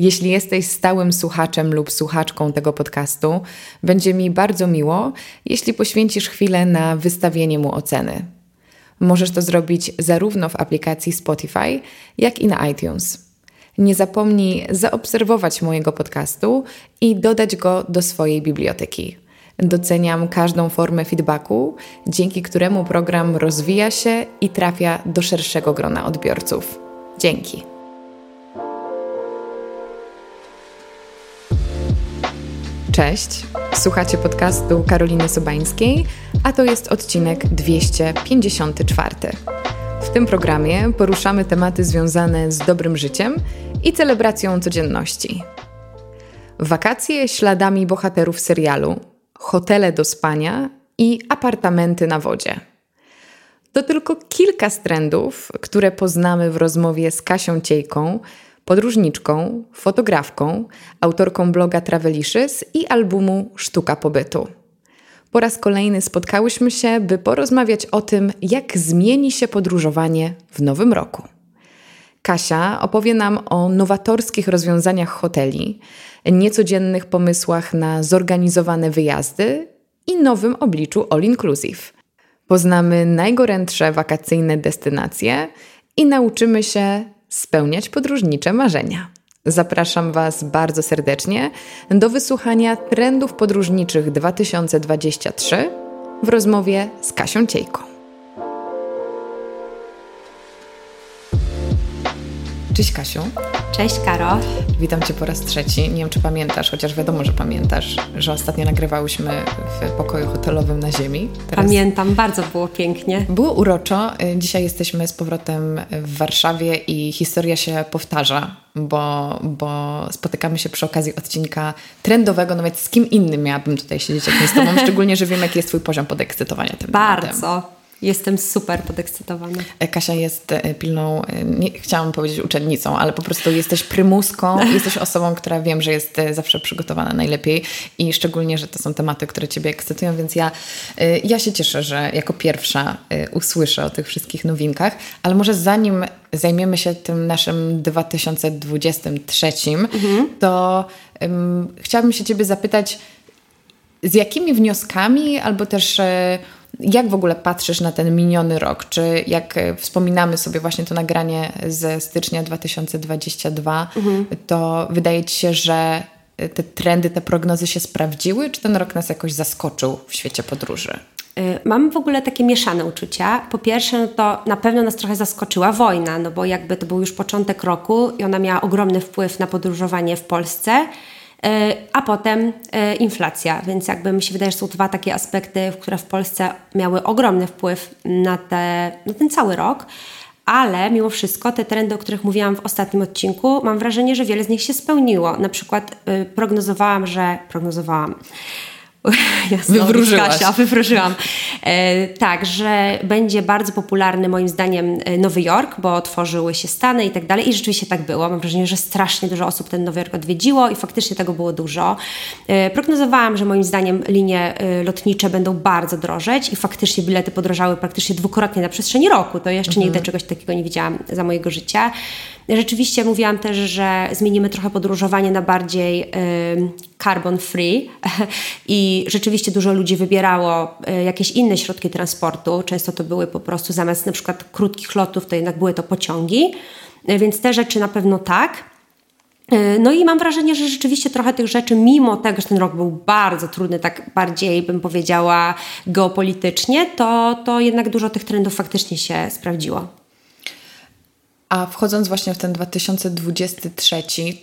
Jeśli jesteś stałym słuchaczem lub słuchaczką tego podcastu, będzie mi bardzo miło, jeśli poświęcisz chwilę na wystawienie mu oceny. Możesz to zrobić zarówno w aplikacji Spotify, jak i na iTunes. Nie zapomnij zaobserwować mojego podcastu i dodać go do swojej biblioteki. Doceniam każdą formę feedbacku, dzięki któremu program rozwija się i trafia do szerszego grona odbiorców. Dzięki. Cześć, słuchacie podcastu Karoliny Sobańskiej, a to jest odcinek 254. W tym programie poruszamy tematy związane z dobrym życiem i celebracją codzienności. Wakacje śladami bohaterów serialu, hotele do spania i apartamenty na wodzie. To tylko kilka z trendów, które poznamy w rozmowie z Kasią Ciejką, podróżniczką, fotografką, autorką bloga Travelicious i albumu Sztuka Pobytu. Po raz kolejny spotkałyśmy się, by porozmawiać o tym, jak zmieni się podróżowanie w nowym roku. Kasia opowie nam o nowatorskich rozwiązaniach hoteli, niecodziennych pomysłach na zorganizowane wyjazdy i nowym obliczu all inclusive. Poznamy najgorętsze wakacyjne destynacje i nauczymy się spełniać podróżnicze marzenia. Zapraszam Was bardzo serdecznie do wysłuchania trendów podróżniczych 2023 w rozmowie z Kasią Ciejką. Cześć Kasiu. Cześć Karo. Witam Cię po raz trzeci. Nie wiem, czy pamiętasz, chociaż wiadomo, że pamiętasz, że ostatnio nagrywałyśmy w pokoju hotelowym na ziemi. Teraz Pamiętam, bardzo było pięknie. Było uroczo. Dzisiaj jesteśmy z powrotem w Warszawie i historia się powtarza, bo, bo spotykamy się przy okazji odcinka trendowego, nawet z kim innym miałabym tutaj siedzieć, jak nie z Tobą, szczególnie, że wiem, jaki jest Twój poziom podekscytowania tym Bardzo. Tematem. Jestem super podekscytowana. E, Kasia jest e, pilną, e, nie chciałam powiedzieć uczennicą, ale po prostu jesteś prymuską, jesteś osobą, która wiem, że jest zawsze przygotowana najlepiej i szczególnie, że to są tematy, które Ciebie ekscytują, więc ja, ja się cieszę, że jako pierwsza usłyszę o tych wszystkich nowinkach, ale może zanim zajmiemy się tym naszym 2023, mhm. to um, chciałabym się Ciebie zapytać, z jakimi wnioskami albo też jak w ogóle patrzysz na ten miniony rok? Czy jak e, wspominamy sobie właśnie to nagranie ze stycznia 2022, mhm. to wydaje Ci się, że e, te trendy, te prognozy się sprawdziły? Czy ten rok nas jakoś zaskoczył w świecie podróży? E, mam w ogóle takie mieszane uczucia. Po pierwsze, no to na pewno nas trochę zaskoczyła wojna, no bo jakby to był już początek roku i ona miała ogromny wpływ na podróżowanie w Polsce. E, a potem e, inflacja. Więc jakby mi się wydaje, że są dwa takie aspekty, które w Polsce miały ogromny wpływ na, te, na ten cały rok. Ale mimo wszystko te trendy, o których mówiłam w ostatnim odcinku, mam wrażenie, że wiele z nich się spełniło. Na przykład y, prognozowałam, że prognozowałam Jasno, Wywróżyłaś. Kasia, wywróżyłam. E, tak, że będzie bardzo popularny moim zdaniem e, Nowy Jork, bo otworzyły się Stany i tak dalej i rzeczywiście tak było. Mam wrażenie, że strasznie dużo osób ten Nowy Jork odwiedziło i faktycznie tego było dużo. E, prognozowałam, że moim zdaniem linie e, lotnicze będą bardzo drożeć i faktycznie bilety podrożały praktycznie dwukrotnie na przestrzeni roku. To jeszcze mhm. nigdy czegoś takiego nie widziałam za mojego życia. Rzeczywiście mówiłam też, że zmienimy trochę podróżowanie na bardziej y, carbon free i rzeczywiście dużo ludzi wybierało y, jakieś inne środki transportu. Często to były po prostu zamiast na przykład krótkich lotów, to jednak były to pociągi. Y, więc te rzeczy na pewno tak. No i mam wrażenie, że rzeczywiście trochę tych rzeczy, mimo tego, że ten rok był bardzo trudny, tak bardziej bym powiedziała geopolitycznie, to, to jednak dużo tych trendów faktycznie się sprawdziło. A wchodząc właśnie w ten 2023,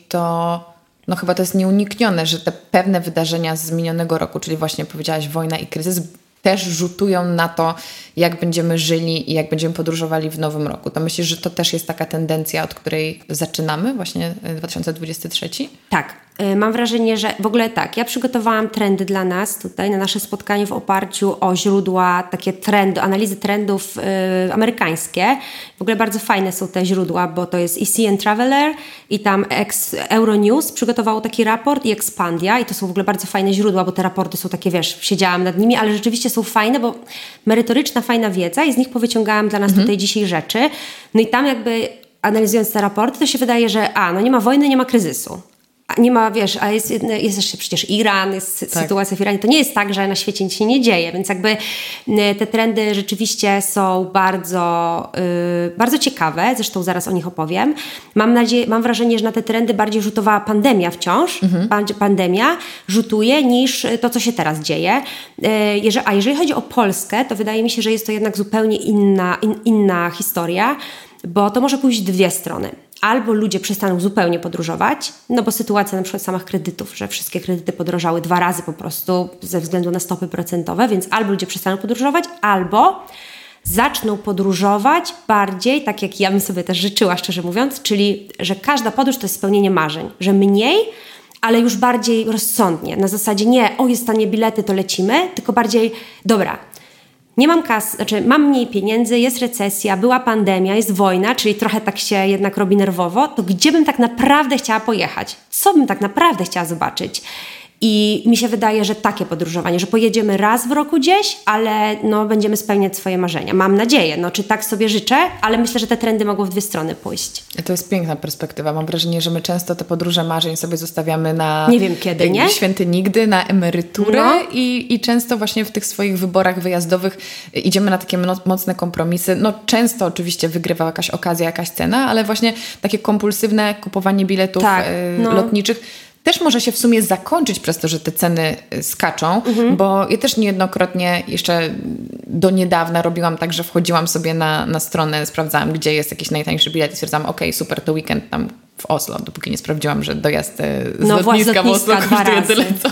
to no chyba to jest nieuniknione, że te pewne wydarzenia z minionego roku, czyli właśnie powiedziałaś wojna i kryzys, też rzutują na to, jak będziemy żyli i jak będziemy podróżowali w nowym roku. To myślisz, że to też jest taka tendencja, od której zaczynamy właśnie 2023? E, tak. E, mam wrażenie, że w ogóle tak, ja przygotowałam trendy dla nas tutaj na nasze spotkanie w oparciu o źródła, takie trendy, analizy trendów y, amerykańskie. W ogóle bardzo fajne są te źródła, bo to jest ECN Traveler i tam Euronews przygotowało taki raport i Expandia i to są w ogóle bardzo fajne źródła, bo te raporty są takie, wiesz, siedziałam nad nimi, ale rzeczywiście są fajne, bo merytoryczna, fajna wiedza i z nich powyciągałam dla nas mhm. tutaj dzisiaj rzeczy. No i tam jakby analizując te raporty, to się wydaje, że a, no nie ma wojny, nie ma kryzysu nie ma, wiesz, a jest, jest jeszcze przecież Iran, jest tak. sytuacja w Iranie. To nie jest tak, że na świecie nic się nie dzieje, więc jakby te trendy rzeczywiście są bardzo, yy, bardzo ciekawe, zresztą zaraz o nich opowiem. Mam nadzieję, mam wrażenie, że na te trendy bardziej rzutowała pandemia wciąż, mhm. pandemia rzutuje niż to, co się teraz dzieje. Yy, a jeżeli chodzi o Polskę, to wydaje mi się, że jest to jednak zupełnie inna, in, inna historia, bo to może pójść dwie strony albo ludzie przestaną zupełnie podróżować, no bo sytuacja na przykład samych kredytów, że wszystkie kredyty podrożały dwa razy po prostu ze względu na stopy procentowe, więc albo ludzie przestaną podróżować, albo zaczną podróżować bardziej, tak jak ja bym sobie też życzyła, szczerze mówiąc, czyli że każda podróż to jest spełnienie marzeń, że mniej, ale już bardziej rozsądnie. Na zasadzie nie, o jest tanie bilety, to lecimy, tylko bardziej, dobra, nie mam kas, znaczy mam mniej pieniędzy, jest recesja, była pandemia, jest wojna, czyli trochę tak się jednak robi nerwowo, to gdzie bym tak naprawdę chciała pojechać? Co bym tak naprawdę chciała zobaczyć? I mi się wydaje, że takie podróżowanie, że pojedziemy raz w roku gdzieś, ale no, będziemy spełniać swoje marzenia. Mam nadzieję, no, czy tak sobie życzę, ale myślę, że te trendy mogą w dwie strony pójść. To jest piękna perspektywa. Mam wrażenie, że my często te podróże marzeń sobie zostawiamy na. Nie wiem kiedy, nie? Święty nigdy, na emeryturę no. i, i często właśnie w tych swoich wyborach wyjazdowych idziemy na takie mocne kompromisy. No, często oczywiście wygrywa jakaś okazja, jakaś cena, ale właśnie takie kompulsywne kupowanie biletów tak, e, no. lotniczych też może się w sumie zakończyć przez to, że te ceny y, skaczą, mhm. bo ja też niejednokrotnie jeszcze do niedawna robiłam tak, że wchodziłam sobie na, na stronę, sprawdzałam, gdzie jest jakiś najtańszy bilet i stwierdzałam, ok, super, to weekend tam w Oslo, dopóki nie sprawdziłam, że dojazd y, z no, lotniska w Oslo kosztuje tyle, co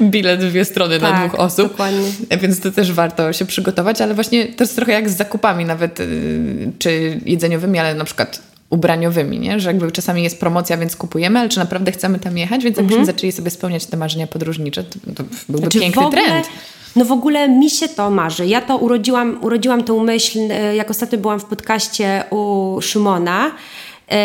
bilet dwie strony tak, na dwóch osób. Dokładnie. Więc to też warto się przygotować, ale właśnie to jest trochę jak z zakupami nawet, y, czy jedzeniowymi, ale na przykład ubraniowymi, nie? że jakby czasami jest promocja, więc kupujemy, ale czy naprawdę chcemy tam jechać? Więc jakbyśmy mhm. zaczęli sobie spełniać te marzenia podróżnicze, to, to byłby znaczy piękny ogóle, trend. No w ogóle mi się to marzy. Ja to urodziłam, urodziłam tą myśl, e, jak ostatnio byłam w podcaście u Szymona yy,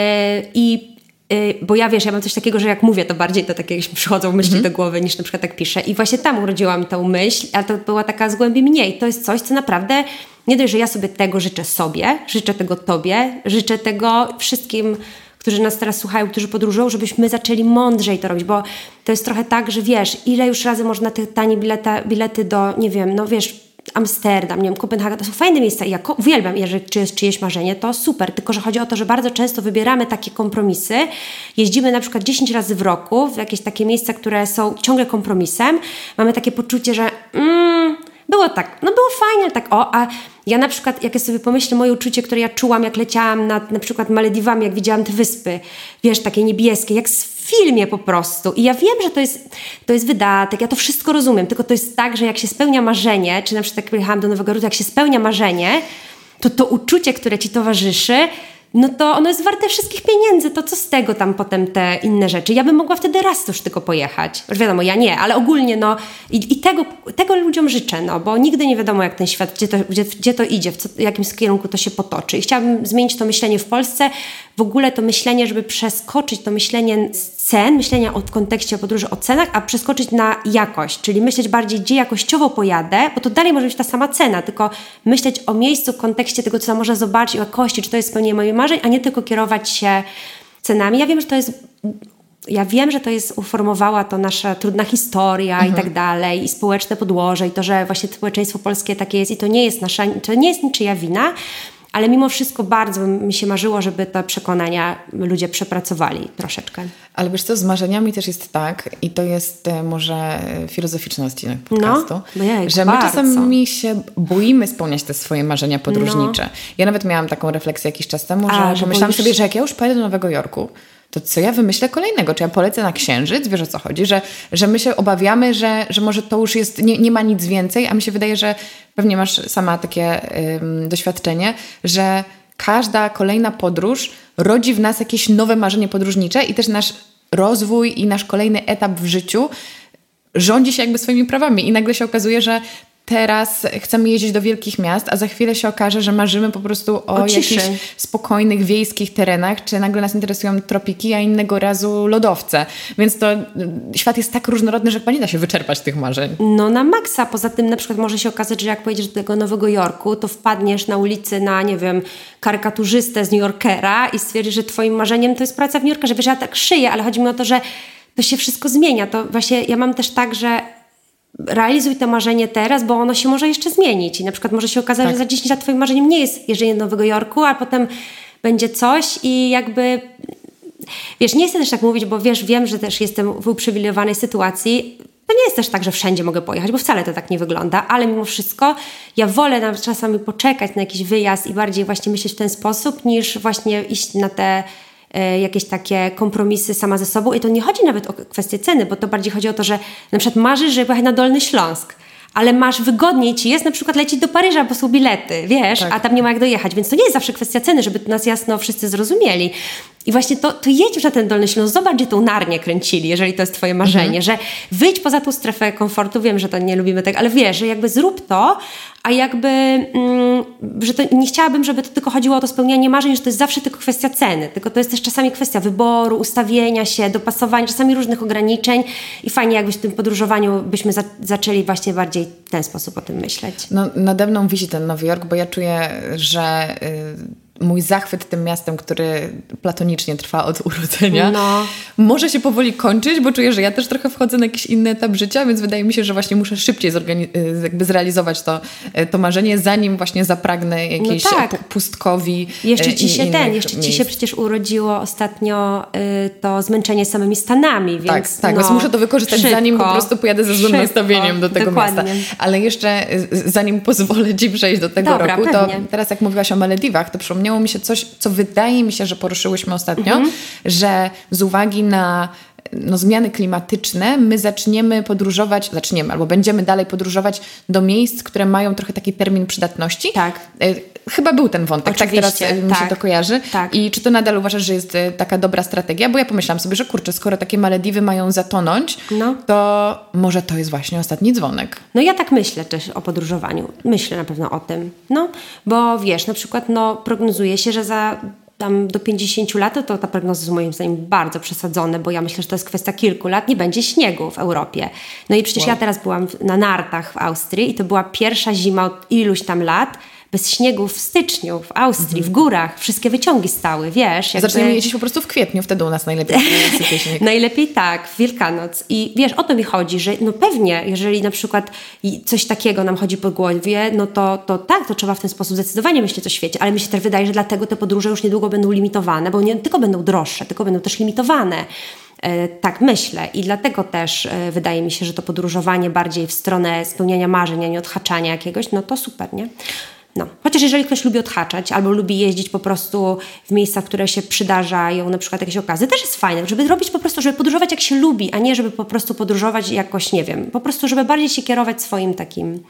i e, bo ja wiesz, ja mam coś takiego, że jak mówię, to bardziej to takie przychodzą myśli mm -hmm. do głowy niż na przykład tak piszę. I właśnie tam urodziłam tę myśl, ale to była taka z głębi mniej. To jest coś, co naprawdę nie dość, że ja sobie tego życzę sobie, życzę tego Tobie, życzę tego wszystkim, którzy nas teraz słuchają, którzy podróżują, żebyśmy zaczęli mądrzej to robić, bo to jest trochę tak, że wiesz, ile już razy można te tanie bileta, bilety do, nie wiem, no wiesz, Amsterdam, nie wiem, Kopenhaga, to są fajne miejsca i ja uwielbiam, jeżeli czy jest czyjeś marzenie, to super, tylko że chodzi o to, że bardzo często wybieramy takie kompromisy, jeździmy na przykład 10 razy w roku w jakieś takie miejsca, które są ciągle kompromisem, mamy takie poczucie, że mm, było tak, no było fajnie, tak o, a ja na przykład, jak ja sobie pomyślę moje uczucie, które ja czułam, jak leciałam nad na przykład Malediwami, jak widziałam te wyspy, wiesz, takie niebieskie, jak w filmie po prostu. I ja wiem, że to jest, to jest wydatek, ja to wszystko rozumiem, tylko to jest tak, że jak się spełnia marzenie, czy na przykład jak pojechałam do Nowego Roku, jak się spełnia marzenie, to to uczucie, które ci towarzyszy, no to ono jest warte wszystkich pieniędzy, to co z tego tam potem te inne rzeczy? Ja bym mogła wtedy raz już tylko pojechać. Już wiadomo, ja nie, ale ogólnie no i, i tego, tego ludziom życzę, no bo nigdy nie wiadomo jak ten świat, gdzie to, gdzie, gdzie to idzie, w, co, w jakim kierunku to się potoczy. I chciałabym zmienić to myślenie w Polsce, w ogóle to myślenie, żeby przeskoczyć to myślenie z cen, myślenia w kontekście podróży o cenach, a przeskoczyć na jakość, czyli myśleć bardziej, gdzie jakościowo pojadę, bo to dalej może być ta sama cena, tylko myśleć o miejscu w kontekście tego, co można zobaczyć, o jakości, czy to jest spełnienie mojej marzeń, a nie tylko kierować się cenami. Ja wiem, że to jest ja wiem, że to jest, uformowała to nasza trudna historia mhm. i tak dalej, i społeczne podłoże, i to, że właśnie społeczeństwo polskie takie jest, i to nie jest nasza, to nie jest niczyja wina, ale mimo wszystko bardzo mi się marzyło, żeby te przekonania ludzie przepracowali troszeczkę. Ale wiesz co, z marzeniami też jest tak i to jest e, może filozoficzny odcinek no, podcastu, no, że my bardzo. czasami się boimy spełniać te swoje marzenia podróżnicze. No. Ja nawet miałam taką refleksję jakiś czas temu, że, A, że myślałam sobie, że jak ja już pojadę do Nowego Jorku, to co ja wymyślę kolejnego? Czy ja polecę na księżyc? Wiesz o co chodzi? Że, że my się obawiamy, że, że może to już jest, nie, nie ma nic więcej, a mi się wydaje, że pewnie masz sama takie ym, doświadczenie, że każda kolejna podróż rodzi w nas jakieś nowe marzenie podróżnicze i też nasz rozwój i nasz kolejny etap w życiu rządzi się jakby swoimi prawami i nagle się okazuje, że teraz chcemy jeździć do wielkich miast, a za chwilę się okaże, że marzymy po prostu o, O ciszy. jakichś spokojnych, wiejskich terenach, czy nagle nas interesują tropiki, a innego razu lodowce. Więc to y, świat jest tak różnorodny, że chyba nie da się wyczerpać tych marzeń. No na maksa. Poza tym na przykład może się okazać, że jak pojedziesz do tego Nowego Jorku, to wpadniesz na ulicy na, nie wiem, karykaturzystę z New Yorkera i stwierdzisz, że twoim marzeniem to jest praca w New Yorkerze. Wiesz, ja tak szyję, ale chodzi mi o to, że to się wszystko zmienia. To właśnie ja mam też tak, że realizuj to marzenie teraz, bo ono się może jeszcze zmienić. I na przykład może się okazać, Tak. że za 10 lat twoim marzeniem nie jest jeżdżenie do Nowego Jorku, a potem będzie coś i jakby Wiesz, nie chcę też tak mówić, bo wiesz, wiem, że też jestem w uprzywilejowanej sytuacji. To nie jest też tak, że wszędzie mogę pojechać, bo wcale to tak nie wygląda, ale mimo wszystko ja wolę czasami poczekać na jakiś wyjazd i bardziej właśnie myśleć w ten sposób, niż właśnie iść na te jakieś takie kompromisy sama ze sobą. I to nie chodzi nawet o kwestię ceny, bo to bardziej chodzi o to, że na przykład marzysz, żeby pojechać na Dolny Śląsk. Ale masz wygodniej ci jest na przykład lecieć do Paryża, bo są bilety, wiesz, Tak. a tam nie ma jak dojechać, więc to nie jest zawsze kwestia ceny, żeby nas jasno wszyscy zrozumieli. I właśnie to, to jedź już na ten Dolny Śląsk, zobacz, gdzie tą narnię kręcili, jeżeli to jest twoje marzenie, że wyjdź poza tą strefę komfortu, wiem, że to nie lubimy tak, ale wiesz, że jakby zrób to, a jakby, mm, że to nie chciałabym, żeby to tylko chodziło o to spełnianie marzeń, że to jest zawsze tylko kwestia ceny, tylko to jest też czasami kwestia wyboru, ustawienia się, dopasowania, czasami różnych ograniczeń i fajnie jakbyś w tym podróżowaniu byśmy za, zaczęli właśnie bardziej w ten sposób o tym myśleć. No, nade mną wisi ten Nowy Jork, bo ja czuję, że y, mój zachwyt tym miastem, który platonicznie trwa od urodzenia, No. może się powoli kończyć, bo czuję, że ja też trochę wchodzę na jakiś inny etap życia, więc wydaje mi się, że właśnie muszę szybciej y, jakby zrealizować to, y, to marzenie, zanim właśnie zapragnę jakiejś tak. pu- pustkowi. Jeszcze y, ci i się ten, jeszcze ci miejsc. się przecież urodziło ostatnio y, to zmęczenie samymi Stanami, więc Tak, tak, no, więc muszę to wykorzystać szybko, zanim po prostu pojadę ze złym szybko, nastawieniem do tego dokładnie. miasta. Ale jeszcze zanim pozwolę Ci przejść do tego Dobra, roku, to pewnie. teraz jak mówiłaś o Malediwach, to przypomniało mi się coś, co wydaje mi się, że poruszyłyśmy ostatnio, Mhm. że z uwagi na no, zmiany klimatyczne, my zaczniemy podróżować, zaczniemy albo będziemy dalej podróżować do miejsc, które mają trochę taki termin przydatności. Tak. Y, Chyba był ten wątek, tak teraz Oczywiście, y, mi się tak. to kojarzy. Tak. I czy to nadal uważasz, że jest y, taka dobra strategia? Bo ja pomyślałam sobie, że kurczę, skoro takie Malediwy mają zatonąć, No. to może to jest właśnie ostatni dzwonek. No ja tak myślę też o podróżowaniu. Myślę na pewno o tym. No, bo wiesz, na przykład no, prognozuje się, że za tam do 50 lat, to ta prognoza jest moim zdaniem bardzo przesadzone, bo ja myślę, że to jest kwestia kilku lat, nie będzie śniegu w Europie. No i przecież Wow. ja teraz byłam na nartach w Austrii i to była pierwsza zima od iluś tam lat bez śniegu w styczniu w Austrii, w górach. Wszystkie wyciągi stały, wiesz. jakby- Zaczniemy jeździć po prostu w kwietniu, wtedy u nas najlepiej sypie śnieg. Najlepiej tak, w Wielkanoc. I wiesz, o to mi chodzi, że no pewnie, jeżeli na przykład coś takiego nam chodzi po głowie, no to, to tak, to trzeba w ten sposób zdecydowanie myśleć o świecie, ale mi się też wydaje, że dlatego te podróże już niedługo będą limitowane, bo nie tylko będą droższe, tylko będą też limitowane. E, tak myślę i dlatego też e, wydaje mi się, że to podróżowanie bardziej w stronę spełniania marzeń, a nie odhaczania jakiegoś, no to super, nie? No. Chociaż jeżeli ktoś lubi odhaczać albo lubi jeździć po prostu w miejscach, które się przydarzają, na przykład jakieś okazje, też jest fajne, żeby robić po prostu, żeby podróżować jak się lubi, a nie żeby po prostu podróżować jakoś, nie wiem, po prostu żeby bardziej się kierować swoim takim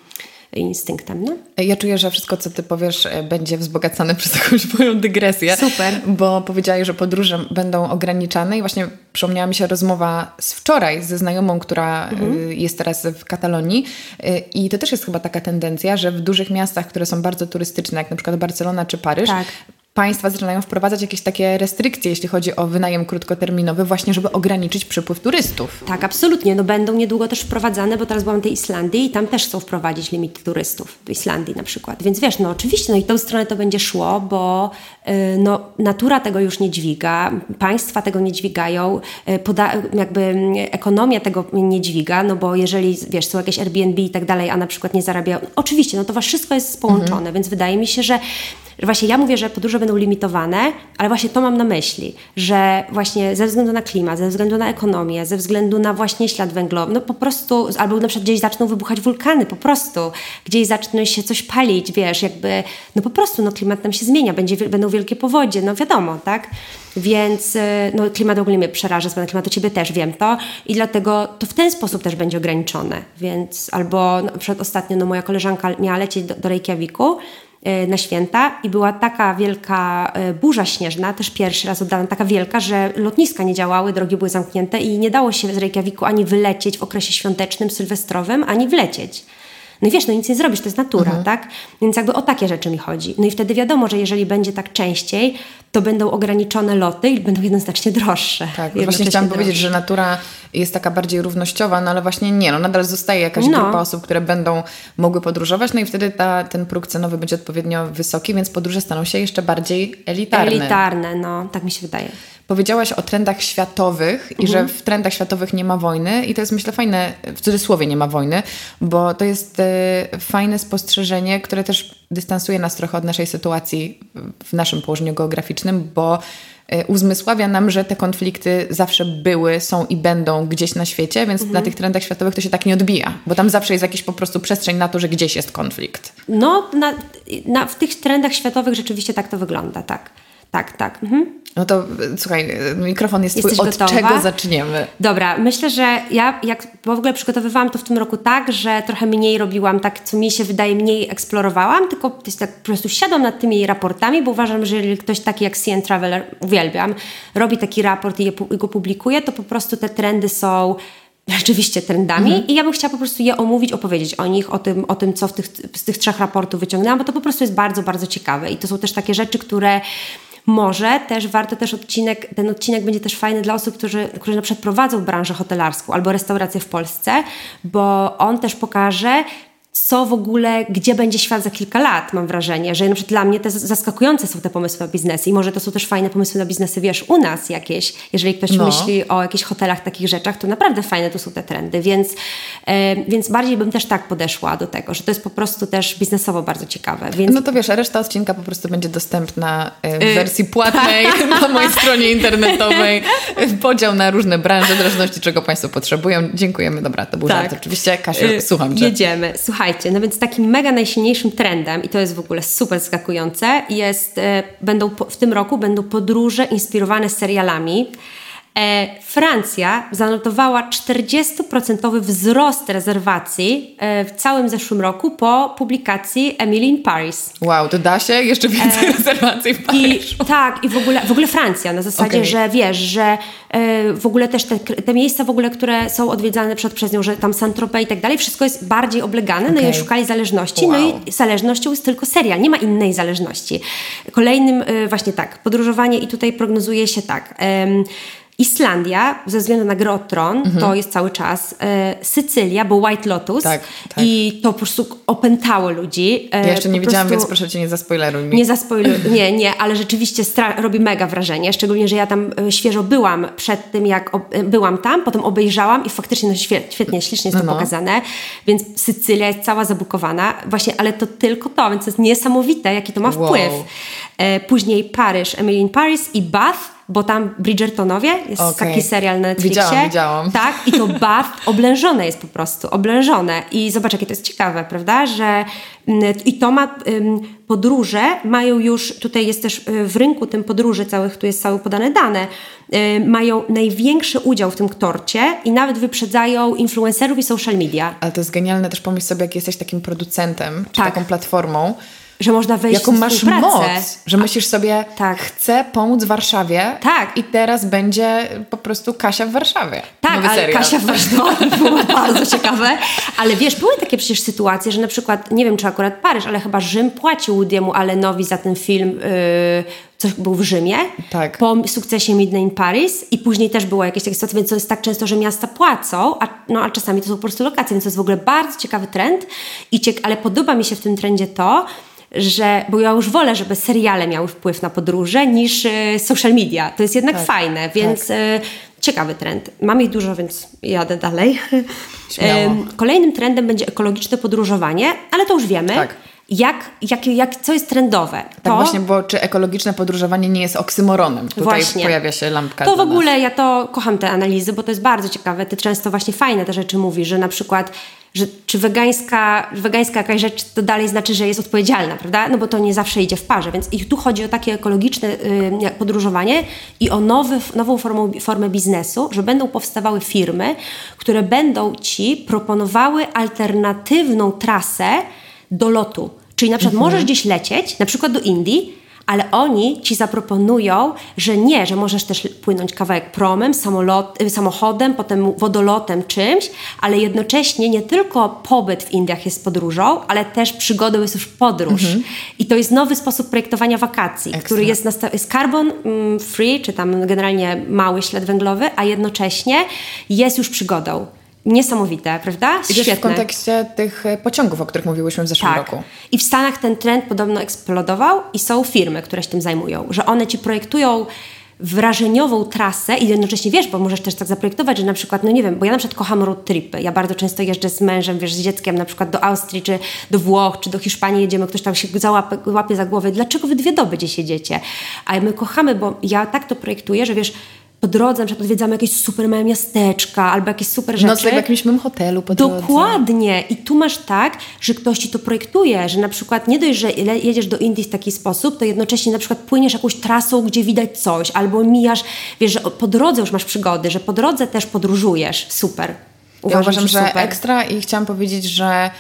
instynktem, no? Ja czuję, że wszystko, co ty powiesz, e, będzie wzbogacane przez jakąś moją dygresję. Super. Bo powiedziałeś, że podróże będą ograniczane i właśnie przypomniała mi się rozmowa z wczoraj ze znajomą, która Mhm. y, jest teraz w Katalonii Y, i to też jest chyba taka tendencja, że w dużych miastach, które są bardzo turystyczne, jak na przykład Barcelona czy Paryż, Tak. Państwa zaczynają wprowadzać jakieś takie restrykcje, jeśli chodzi o wynajem krótkoterminowy, właśnie żeby ograniczyć przypływ turystów. Tak, absolutnie. No będą niedługo też wprowadzane, bo teraz byłam w tej Islandii i tam też chcą wprowadzić limit turystów. W Islandii na przykład. Więc wiesz, no oczywiście, no i tą stronę to będzie szło, bo y, no, natura tego już nie dźwiga, państwa tego nie dźwigają, y, poda- jakby mm, ekonomia tego nie dźwiga, no bo jeżeli, wiesz, są jakieś Airbnb i tak dalej, a na przykład nie zarabiają, oczywiście, no to wszystko jest połączone, więc wydaje mi się, że właśnie ja mówię, że podróże będą limitowane, ale właśnie to mam na myśli, że właśnie ze względu na klimat, ze względu na ekonomię, ze względu na właśnie ślad węglowy, no po prostu, albo na przykład gdzieś zaczną wybuchać wulkany, po prostu, gdzieś zacznie się coś palić, wiesz, jakby, no po prostu, no klimat nam się zmienia, będzie, będą wielkie powodzie, no wiadomo, tak? Więc, y, no klimat w ogóle mnie przeraża, zmiana klimatu, ciebie też wiem to i dlatego to w ten sposób też będzie ograniczone, więc, albo na przykład ostatnio, no moja koleżanka miała lecieć do, do Reykjaviku, na święta i była taka wielka e, burza śnieżna, też pierwszy raz oddana, taka wielka, że lotniska nie działały, drogi były zamknięte i nie dało się z Reykjaviku ani wylecieć w okresie świątecznym, sylwestrowym, ani wlecieć. No i wiesz, no nic nie zrobisz, to jest natura, mhm. tak? Więc jakby o takie rzeczy mi chodzi. No i wtedy wiadomo, że jeżeli będzie tak częściej, to będą ograniczone loty i będą jednoznacznie droższe. Tak, właśnie chciałam droższe. powiedzieć, że natura jest taka bardziej równościowa, no ale właśnie nie, no nadal zostaje jakaś no. grupa osób, które będą mogły podróżować, no i wtedy ta, ten próg cenowy będzie odpowiednio wysoki, więc podróże staną się jeszcze bardziej elitarne. Elitarne, no, tak mi się wydaje. Powiedziałaś o trendach światowych mhm. i że mhm. w trendach światowych nie ma wojny i to jest myślę fajne, w cudzysłowie nie ma wojny, bo to jest e, fajne spostrzeżenie, które też dystansuje nas trochę od naszej sytuacji w naszym położeniu geograficznym, bo e, uzmysławia nam, że te konflikty zawsze były, są i będą gdzieś na świecie, więc mhm. na tych trendach światowych to się tak nie odbija, bo tam zawsze jest jakiś po prostu przestrzeń na to, że gdzieś jest konflikt. No, na, na, w tych trendach światowych rzeczywiście tak to wygląda, tak. Tak, tak. Mhm. No to słuchaj, mikrofon jest Jesteś twój. Od gotowa? czego zaczniemy? Dobra, myślę, że ja jak w ogóle przygotowywałam to w tym roku tak, że trochę mniej robiłam tak, co mi się wydaje, mniej eksplorowałam, tylko to jest tak po prostu siadam nad tymi raportami, bo uważam, że jeżeli ktoś taki jak CN Traveler, uwielbiam, robi taki raport i, je, i go publikuje, to po prostu te trendy są rzeczywiście trendami mhm. i ja bym chciała po prostu je omówić, opowiedzieć o nich, o tym, o tym co w tych, z tych trzech raportów wyciągnęłam, bo to po prostu jest bardzo, bardzo ciekawe i to są też takie rzeczy, które może też warto też odcinek, ten odcinek będzie też fajny dla osób, którzy, którzy na przykład prowadzą branżę hotelarską albo restaurację w Polsce, bo on też pokaże, co w ogóle, gdzie będzie świat za kilka lat, mam wrażenie, że na przykład dla mnie te zaskakujące są te pomysły na biznesy i może to są też fajne pomysły na biznesy, wiesz, u nas jakieś, jeżeli ktoś no. myśli o jakichś hotelach, takich rzeczach, to naprawdę fajne to są te trendy, więc, e, więc bardziej bym też tak podeszła do tego, że to jest po prostu też biznesowo bardzo ciekawe. Więc... No to wiesz, a reszta odcinka po prostu będzie dostępna e, w y, wersji płatnej tak. na mojej stronie internetowej, podział na różne branże, w zależności czego Państwo potrzebują. Dziękujemy, dobra, to był tak. żart oczywiście. Kasiu, y, słucham Cię. Jedziemy, słuchaj słuchajcie, no więc takim mega najsilniejszym trendem, i to jest w ogóle super zaskakujące, jest, e, będą w tym roku będą podróże inspirowane serialami. E, Francja zanotowała 40% wzrost rezerwacji e, w całym zeszłym roku po publikacji Emily in Paris. Wow, to da się? Jeszcze więcej e, rezerwacji w Paryżu. I, tak, i w ogóle, w ogóle Francja, na zasadzie, okay. że wiesz, że e, w ogóle też te, te, miejsca w ogóle, które są odwiedzane przed, przez nią, że tam Saint-Tropez i tak dalej, wszystko jest bardziej oblegane, okay. no i szukali zależności, wow. no i zależnością jest tylko serial, nie ma innej zależności. Kolejnym, właśnie tak, podróżowanie i tutaj prognozuje się tak, Islandia, ze względu na grę o Tron, mhm. to jest cały czas. E, Sycylia, bo White Lotus. Tak, tak. I to po prostu opętało ludzi. E, ja jeszcze nie widziałam, więc proszę cię nie zaspoileruj mi. Nie zaspoileruj, nie, nie, ale rzeczywiście robi mega wrażenie. Szczególnie, że ja tam e, świeżo byłam przed tym, jak e, byłam tam, potem obejrzałam i faktycznie no, świetnie, ślicznie jest to no, no. pokazane. Więc Sycylia jest cała zabukowana. Właśnie, ale to tylko to, więc to jest niesamowite, jaki to ma wpływ. Wow. E, później Paryż, Emily in Paris i Bath bo tam Bridgertonowie, jest okay. taki serial na Netflixie. Widziałam, widziałam. Tak, i to Bath oblężone jest po prostu, oblężone. I zobacz, jakie to jest ciekawe, prawda, że mm, i to ma podróże, mają już, tutaj jest też y, w rynku tym podróży całych, tu jest całe podane dane, y, mają największy udział w tym torcie i nawet wyprzedzają influencerów i social media. Ale to jest genialne też pomyśl sobie, jak jesteś takim producentem, czy tak. taką platformą, że można wejść Jaką masz moc, że myślisz sobie, tak. chcę pomóc Warszawie tak. i teraz będzie po prostu Kasia w Warszawie. Tak, ale. Kasia w Warszawie to było bardzo ciekawe. Ale wiesz, były takie przecież sytuacje, że na przykład, nie wiem czy akurat Paryż, ale chyba Rzym płacił Woody'emu Allenowi za ten film yy, coś był w Rzymie, tak. po sukcesie Midnight in Paris i później też było jakieś takie sytuacje, więc to jest tak często, że miasta płacą, a, no, a czasami to są po prostu lokacje, więc to jest w ogóle bardzo ciekawy trend, i ciek ale podoba mi się w tym trendzie to, że, bo ja już wolę, żeby seriale miały wpływ na podróże niż y, social media. To jest jednak tak, fajne, więc tak. ciekawy trend. Mam ich dużo, więc jadę dalej. Śmiało. Kolejnym trendem będzie ekologiczne podróżowanie, ale to już wiemy. Tak. Jak, jak, jak, co jest trendowe? Tak to, właśnie, bo czy ekologiczne podróżowanie nie jest oksymoronem? Tutaj właśnie. pojawia się lampka. To w ogóle nas. ja to kocham te analizy, bo to jest bardzo ciekawe. Ty często właśnie fajne te rzeczy mówisz, że na przykład że czy wegańska, wegańska jakaś rzecz to dalej znaczy, że jest odpowiedzialna, prawda? No bo to nie zawsze idzie w parze, więc ich tu chodzi o takie ekologiczne podróżowanie i o nowy, nową formą, formę biznesu, że będą powstawały firmy, które będą Ci proponowały alternatywną trasę do lotu. Czyli na przykład mhm. możesz gdzieś lecieć, na przykład do Indii, ale oni ci zaproponują, że nie, że możesz też płynąć kawałek promem, samolot, y, samochodem, potem wodolotem, czymś, ale jednocześnie nie tylko pobyt w Indiach jest podróżą, ale też przygodą jest już podróż. Mhm. I to jest nowy sposób projektowania wakacji, Ekstra. który jest, jest carbon mm, free, czy tam generalnie mały ślad węglowy, a jednocześnie jest już przygodą niesamowite, prawda? I Świetne. w kontekście tych e, pociągów, o których mówiłyśmy w zeszłym tak. roku. I w Stanach ten trend podobno eksplodował i są firmy, które się tym zajmują, że one ci projektują wrażeniową trasę i jednocześnie wiesz, bo możesz też tak zaprojektować, że na przykład, no nie wiem, bo ja na przykład kocham road tripy. Ja bardzo często jeżdżę z mężem, wiesz, z dzieckiem na przykład do Austrii, czy do Włoch, czy do Hiszpanii jedziemy, ktoś tam się załapie, łapie za głowę, dlaczego wy dwie doby gdzieś siedzicie? A my kochamy, bo ja tak to projektuję, że wiesz, po drodze na przykład odwiedzamy jakieś super małe miasteczka albo jakieś super rzeczy. Nocleg w jakimś małym hotelu po drodze. Dokładnie. I tu masz tak, że ktoś ci to projektuje, że na przykład nie dość, że jedziesz do Indii w taki sposób, to jednocześnie na przykład płyniesz jakąś trasą, gdzie widać coś, albo mijasz, wiesz, że po drodze już masz przygody, że po drodze też podróżujesz. Super. Uważam, ja uważam, że, że ekstra i chciałam powiedzieć, że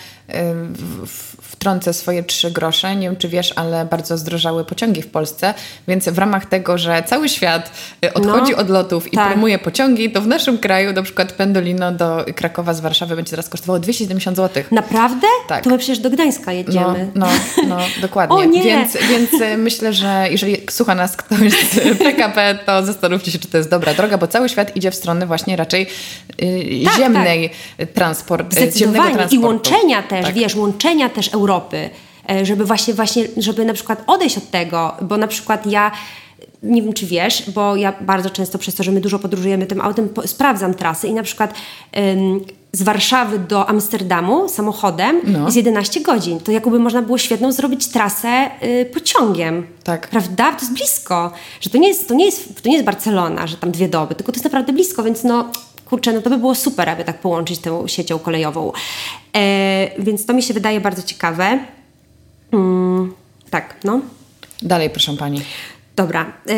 wtrącę swoje trzy grosze. Nie wiem, czy wiesz, ale bardzo zdrożały pociągi w Polsce, więc w ramach tego, że cały świat y, odchodzi no, od lotów i tak. promuje pociągi, to w naszym kraju na przykład Pendolino do Krakowa z Warszawy będzie teraz kosztowało 270 zł. Naprawdę? Tak. To my przecież do Gdańska jedziemy. No, no, no dokładnie. o nie. Więc, więc y, myślę, że jeżeli słucha nas ktoś z PKP, to zastanówcie się, czy to jest dobra droga, bo cały świat idzie w stronę właśnie raczej yy, tak, ziemnej tak. transport, ziemnego transportu. I łączenia też też, tak. wiesz, łączenia też Europy, e, żeby właśnie, właśnie, żeby na przykład odejść od tego, bo na przykład ja nie wiem, czy wiesz, bo ja bardzo często przez to, że my dużo podróżujemy tym autem, sprawdzam trasy i na przykład ym, z Warszawy do Amsterdamu samochodem no. jest 11 godzin. To jakby można było świetną zrobić trasę y, pociągiem. Tak. Prawda? To jest blisko. Że to nie jest, to, nie jest, to nie jest Barcelona, że tam dwie doby, tylko to jest naprawdę blisko, więc no kurczę, no to by było super, aby tak połączyć tę siecią kolejową. E, więc to mi się wydaje bardzo ciekawe. Mm, tak, no. Dalej, proszę pani. Dobra. E,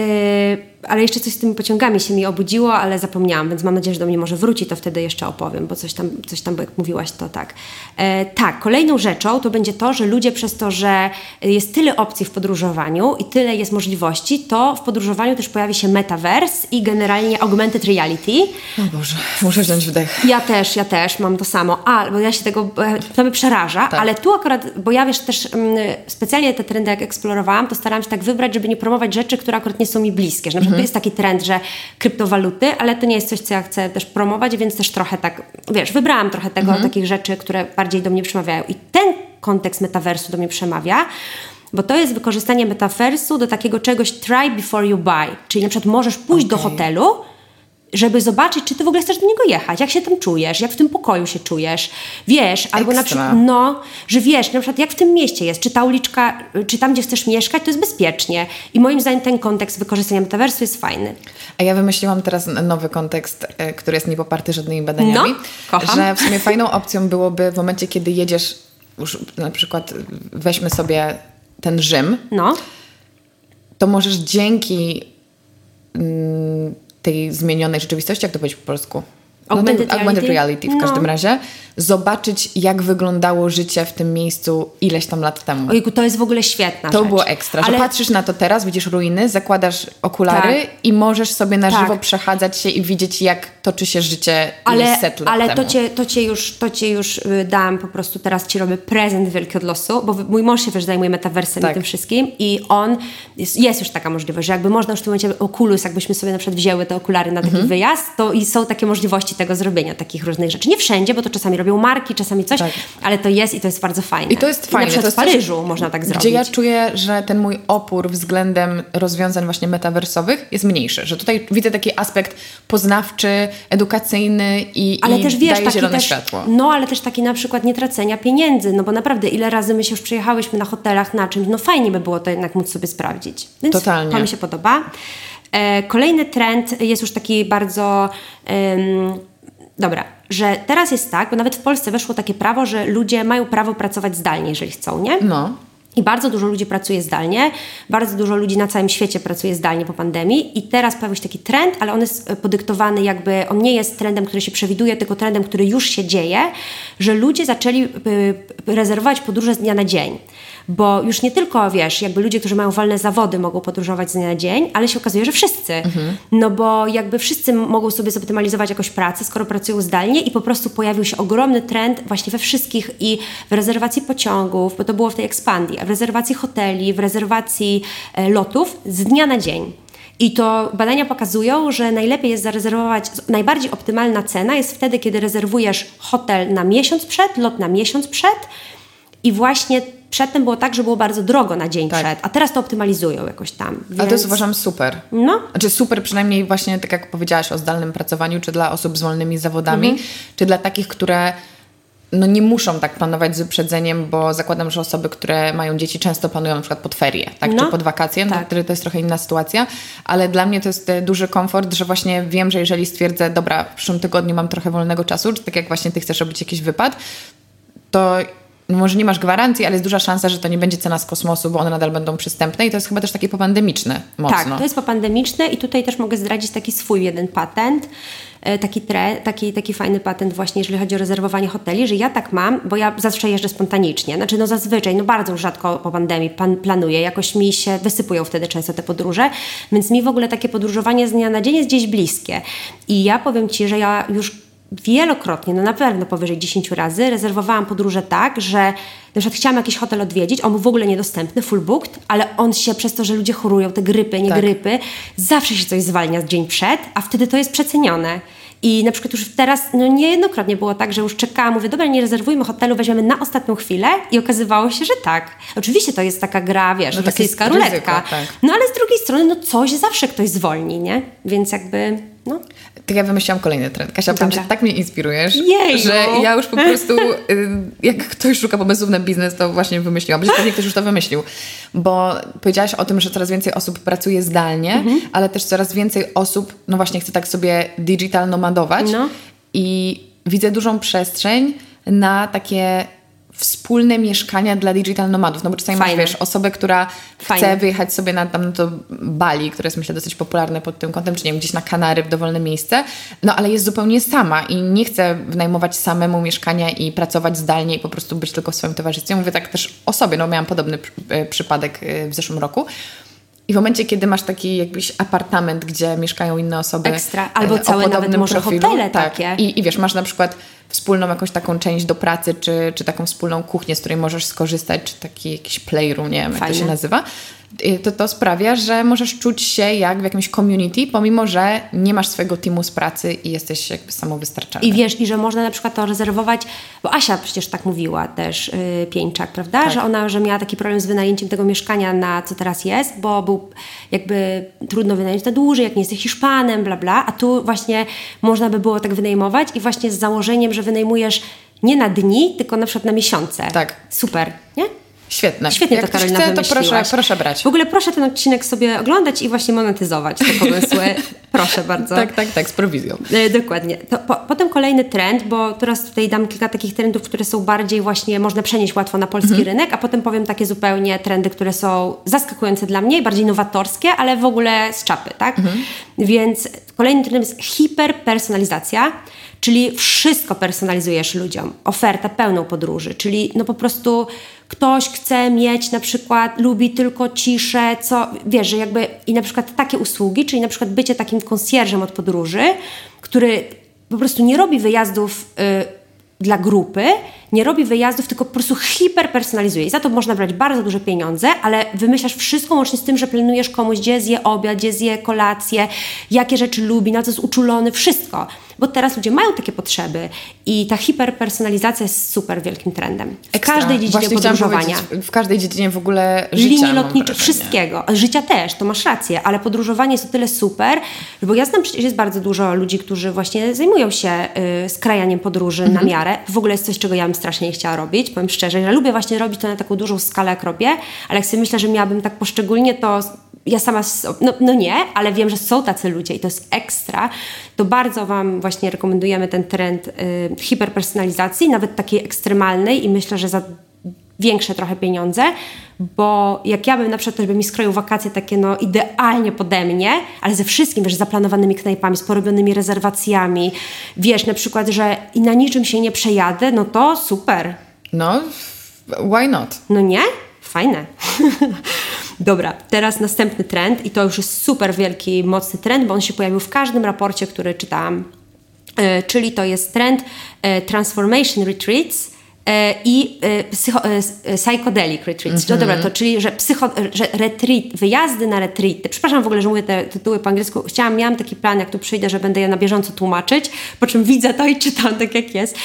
ale jeszcze coś z tymi pociągami się mi obudziło, ale zapomniałam, więc mam nadzieję, że do mnie może wróci, to wtedy jeszcze opowiem, bo coś tam, coś tam jak mówiłaś, to tak. E, tak, kolejną rzeczą to będzie to, że ludzie przez to, że jest tyle opcji w podróżowaniu i tyle jest możliwości, to w podróżowaniu też pojawi się metaverse i generalnie augmented reality. O Boże, muszę wziąć wdech. Ja też, ja też mam to samo. A, bo ja się tego, to mnie przeraża, tak. ale tu akurat, bo ja wiesz też mm, specjalnie te trendy jak eksplorowałam, to starałam się tak wybrać, żeby nie promować rzeczy, które akurat nie są mi bliskie, że przykład mhm. jest taki trend, że kryptowaluty, ale to nie jest coś, co ja chcę też promować, więc też trochę tak, wiesz, wybrałam trochę tego, mhm. takich rzeczy, które bardziej do mnie przemawiają. I ten kontekst metaversu do mnie przemawia, bo to jest wykorzystanie metaversu do takiego czegoś try before you buy. Czyli na przykład możesz pójść okay. do hotelu, żeby zobaczyć, czy ty w ogóle chcesz do niego jechać, jak się tam czujesz, jak w tym pokoju się czujesz, wiesz, albo Ekstra. na przykład, no, że wiesz, na przykład jak w tym mieście jest, czy ta uliczka, czy tam, gdzie chcesz mieszkać, to jest bezpiecznie. I moim zdaniem ten kontekst wykorzystania metaversu jest fajny. A ja wymyśliłam teraz nowy kontekst, e, który jest niepoparty żadnymi badaniami, no, kocham. że w sumie fajną opcją byłoby w momencie, kiedy jedziesz, już na przykład weźmy sobie ten Rzym, no. to możesz dzięki... Mm, tej zmienionej rzeczywistości, jak to powiedzieć po polsku? Augmented, no, augmented reality. w każdym no. razie, zobaczyć jak wyglądało życie w tym miejscu ileś tam lat temu. Ojku, to jest w ogóle świetna To rzecz. było ekstra, Ale... że patrzysz na to teraz, widzisz ruiny, zakładasz okulary tak. i możesz sobie na tak. żywo przechadzać się i widzieć jak toczy się życie ale, set lat Ale temu. to cię, to, cię już, to cię już y, dam, po prostu teraz ci robię prezent wielki od losu, bo mój mąż się też zajmuje metaversem tak. i tym wszystkim i on, jest, jest, już taka możliwość, że jakby można już w tym momencie Oculus, jakbyśmy sobie na przykład wzięły te okulary na taki mhm. wyjazd, to i są takie możliwości tego zrobienia, takich różnych rzeczy. Nie wszędzie, bo to czasami robią marki, czasami coś, tak. ale to jest i to jest bardzo fajne. I to jest fajne. I na to w Paryżu coś, można tak zrobić. Gdzie ja czuję, że ten mój opór względem rozwiązań właśnie metaversowych jest mniejszy, że tutaj widzę taki aspekt poznawczy, edukacyjny i, ale i też, wiesz, daje zielone też, światło. No, ale też taki na przykład nie tracenia pieniędzy, no bo naprawdę ile razy my się już przyjechałyśmy na hotelach na czymś, no fajnie by było to jednak móc sobie sprawdzić. Więc Totalnie. to mi się podoba. E, kolejny trend jest już taki bardzo... Um, dobra, że teraz jest tak, bo nawet w Polsce weszło takie prawo, że ludzie mają prawo pracować zdalnie, jeżeli chcą, nie? No. I bardzo dużo ludzi pracuje zdalnie, bardzo dużo ludzi na całym świecie pracuje zdalnie po pandemii i teraz pojawił się taki trend, ale on jest podyktowany jakby, on nie jest trendem, który się przewiduje, tylko trendem, który już się dzieje, że ludzie zaczęli y, rezerwować podróże z dnia na dzień bo już nie tylko, wiesz, jakby ludzie, którzy mają wolne zawody mogą podróżować z dnia na dzień, ale się okazuje, że wszyscy. Mhm. No bo jakby wszyscy mogą sobie zoptymalizować jakoś pracę, skoro pracują zdalnie i po prostu pojawił się ogromny trend właśnie we wszystkich i w rezerwacji pociągów, bo to było w tej ekspandii, w rezerwacji hoteli, w rezerwacji e, lotów z dnia na dzień. I to badania pokazują, że najlepiej jest zarezerwować, najbardziej optymalna cena jest wtedy, kiedy rezerwujesz hotel na miesiąc przed, lot na miesiąc przed i właśnie przedtem było tak, że było bardzo drogo na dzień tak. przed, a teraz to optymalizują jakoś tam. Więc... Ale to jest uważam super. No. Znaczy super przynajmniej właśnie tak jak powiedziałaś o zdalnym pracowaniu, czy dla osób z wolnymi zawodami, mhm. czy dla takich, które no nie muszą tak planować z wyprzedzeniem, bo zakładam, że osoby, które mają dzieci często planują na przykład pod ferie, tak? No, czy pod wakacje, no, tak. to, to jest trochę inna sytuacja, ale dla mnie to jest e, duży komfort, że właśnie wiem, że jeżeli stwierdzę, dobra, w przyszłym tygodniu mam trochę wolnego czasu, czy tak jak właśnie ty chcesz robić jakiś wypad, to no może nie masz gwarancji, ale jest duża szansa, że to nie będzie cena z kosmosu, bo one nadal będą przystępne i to jest chyba też takie popandemiczne mocno. Tak, to jest popandemiczne i tutaj też mogę zdradzić taki swój jeden patent, e, taki, tre, taki, taki fajny patent właśnie, jeżeli chodzi o rezerwowanie hoteli, że ja tak mam, bo ja zawsze jeżdżę spontanicznie, znaczy no zazwyczaj, no bardzo rzadko po pandemii pan, planuję, jakoś mi się wysypują wtedy często te podróże, więc mi w ogóle takie podróżowanie z dnia na dzień jest gdzieś bliskie i ja powiem Ci, że ja już wielokrotnie, no na pewno powyżej 10 razy, rezerwowałam podróże tak, że na przykład chciałam jakiś hotel odwiedzić, on był w ogóle niedostępny, full booked, ale on się przez to, że ludzie chorują, te grypy, nie tak. grypy, zawsze się coś zwalnia dzień przed, a wtedy to jest przecenione. I na przykład już teraz, no niejednokrotnie było tak, że już czekałam, mówię, dobra, nie rezerwujmy hotelu, weźmiemy na ostatnią chwilę i okazywało się, że tak. Oczywiście to jest taka gra, wiesz, no rosyjska ruletka. Ryzyko, tak. No ale z drugiej strony, no coś zawsze ktoś zwolni, nie? Więc jakby, no. Tak ja wymyśliłam kolejny trend. Kasia, powiem, że tak mnie inspirujesz, Jej, że ja już po prostu, y, jak ktoś szuka pomysłów na biznes, to właśnie wymyśliłam. Że pewnie ktoś już to wymyślił. Bo powiedziałaś o tym, że coraz więcej osób pracuje zdalnie, mhm. ale też coraz więcej osób, no właśnie chce tak sobie digital nomadować. No. I widzę dużą przestrzeń na takie wspólne mieszkania dla digital nomadów. No bo czasami Fajne. masz, wiesz, osobę, która Fajne. chce wyjechać sobie na tam to Bali, które jest myślę dosyć popularne pod tym kątem, czy nie wiem, gdzieś na Kanary, w dowolne miejsce, no ale jest zupełnie sama i nie chce wynajmować samemu mieszkania i pracować zdalnie i po prostu być tylko w swoim towarzystwie. Mówię tak też o sobie, no miałam podobny e, przypadek e, w zeszłym roku. I w momencie, kiedy masz taki jakiś apartament, gdzie mieszkają inne osoby. Ekstra, albo e, całe nawet może profilu, hotele tak, takie. I, I wiesz, masz na przykład wspólną jakąś taką część do pracy, czy, czy taką wspólną kuchnię, z której możesz skorzystać, czy taki jakiś playroom, nie wiem Fajne. jak to się nazywa to, to sprawia, że możesz czuć się jak w jakimś community, pomimo, że nie masz swojego teamu z pracy i jesteś jakby samowystarczalny. I wiesz, i że można na przykład to rezerwować, bo Asia przecież tak mówiła też, yy, Pieńczak, prawda? Tak. Że ona, że miała taki problem z wynajęciem tego mieszkania na co teraz jest, bo był jakby trudno wynająć na dłużej, jak nie jesteś Hiszpanem, bla bla, a tu właśnie można by było tak wynajmować i właśnie z założeniem, że wynajmujesz nie na dni, tylko na przykład na miesiące. Tak. Super, nie? Świetne. Świetnie Jak to Karolina chce, to proszę, proszę brać. W ogóle proszę ten odcinek sobie oglądać i właśnie monetyzować te pomysły. proszę bardzo. Tak, tak, tak, z prowizją. E, dokładnie. To, po, potem kolejny trend, bo teraz tutaj dam kilka takich trendów, które są bardziej właśnie, można przenieść łatwo na polski mhm. rynek, a potem powiem takie zupełnie trendy, które są zaskakujące dla mnie, bardziej nowatorskie, ale w ogóle z czapy, tak? Mhm. Więc kolejny trend jest hiperpersonalizacja. Czyli wszystko personalizujesz ludziom. Ofertę pełną podróży, czyli no po prostu ktoś chce mieć na przykład, lubi tylko ciszę, co, wiesz, że jakby i na przykład takie usługi, czyli na przykład bycie takim konsjerżem od podróży, który po prostu nie robi wyjazdów y, dla grupy, nie robi wyjazdów, tylko po prostu hiperpersonalizuje. I za to można brać bardzo duże pieniądze, ale wymyślasz wszystko łącznie z tym, że planujesz komuś, gdzie zje obiad, gdzie zje kolację, jakie rzeczy lubi, na co jest uczulony, wszystko bo teraz ludzie mają takie potrzeby i ta hiperpersonalizacja jest super wielkim trendem. W Ekstra. każdej dziedzinie Właśnie podróżowania. W każdej dziedzinie w ogóle życia. Linii lotniczych, wszystkiego. Życia też, to masz rację, ale podróżowanie jest o tyle super, bo ja znam przecież jest bardzo dużo ludzi, którzy właśnie zajmują się y, skrajaniem podróży mhm. na miarę. W ogóle jest coś, czego ja bym strasznie nie chciała robić, powiem szczerze. Ja lubię właśnie robić to na taką dużą skalę, jak robię, ale jak sobie myślę, że miałabym tak poszczególnie, to ja sama, no, no, nie, ale wiem, że są tacy ludzie i to jest ekstra, to bardzo Wam właśnie rekomendujemy ten trend y, hiperpersonalizacji, nawet takiej ekstremalnej i myślę, że za większe trochę pieniądze, bo jak ja bym na przykład ktoś by mi skroił wakacje takie no idealnie pode mnie, ale ze wszystkim, wiesz, zaplanowanymi knajpami, z porobionymi rezerwacjami, wiesz, na przykład, że i na niczym się nie przejadę, no to super. No, why not? No nie? Fajne. Dobra, teraz następny trend i to już jest super wielki, mocny trend, bo on się pojawił w każdym raporcie, który czytałam. E, czyli to jest trend e, Transformation Retreats, i psycho, psychedelic retreats. Mm. No dobra, to czyli, że, psycho, że retreat, wyjazdy na retreaty. Przepraszam w ogóle, że mówię te tytuły po angielsku. Chciałam, miałam taki plan, jak tu przyjdę, że będę je na bieżąco tłumaczyć, po czym widzę to i czytam tak jak jest.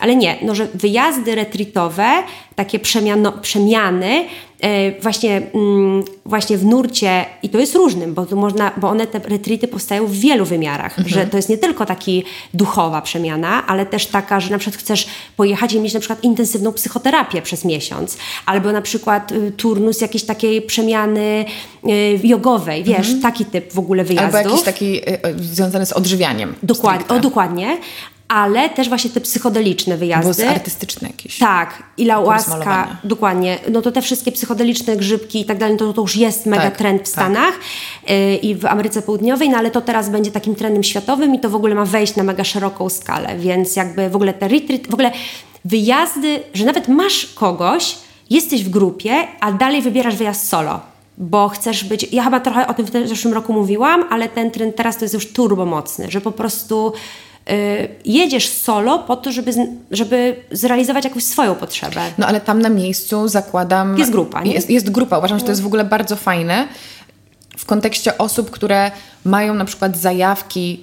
Ale nie, no że wyjazdy retreatowe, takie przemiano, przemiany, E, właśnie, mm, właśnie w nurcie, i to jest różnym, bo, tu można, bo one, te retreaty powstają w wielu wymiarach, mhm. że to jest nie tylko taki duchowa przemiana, ale też taka, że na przykład chcesz pojechać i mieć na przykład intensywną psychoterapię przez miesiąc, albo na przykład y, turnus jakiejś takiej przemiany y, jogowej, wiesz, mhm. taki typ w ogóle wyjazdu. Albo jakiś taki y, y, związany z odżywianiem. Dokładnie, o, dokładnie ale też właśnie te psychodeliczne wyjazdy. Bo artystyczne jakieś. Tak, i łaska, dokładnie. No to te wszystkie psychodeliczne grzybki i tak dalej, to, to już jest mega tak, trend w tak. Stanach tak. i w Ameryce Południowej, no ale to teraz będzie takim trendem światowym i to w ogóle ma wejść na mega szeroką skalę, więc jakby w ogóle te retreat, w ogóle wyjazdy, że nawet masz kogoś, jesteś w grupie, a dalej wybierasz wyjazd solo bo chcesz być. Ja chyba trochę o tym w zeszłym roku mówiłam, ale ten trend teraz to jest już turbo mocny, że po prostu jedziesz solo po to, żeby, żeby zrealizować jakąś swoją potrzebę. No ale tam na miejscu zakładam... Jest grupa, nie? Jest, jest grupa. Uważam, że to jest w ogóle bardzo fajne w kontekście osób, które mają na przykład zajawki,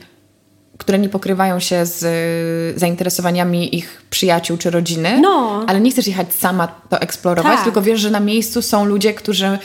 które nie pokrywają się z zainteresowaniami ich przyjaciół czy rodziny, no. ale nie chcesz jechać sama to eksplorować, tak. tylko wiesz, że na miejscu są ludzie, którzy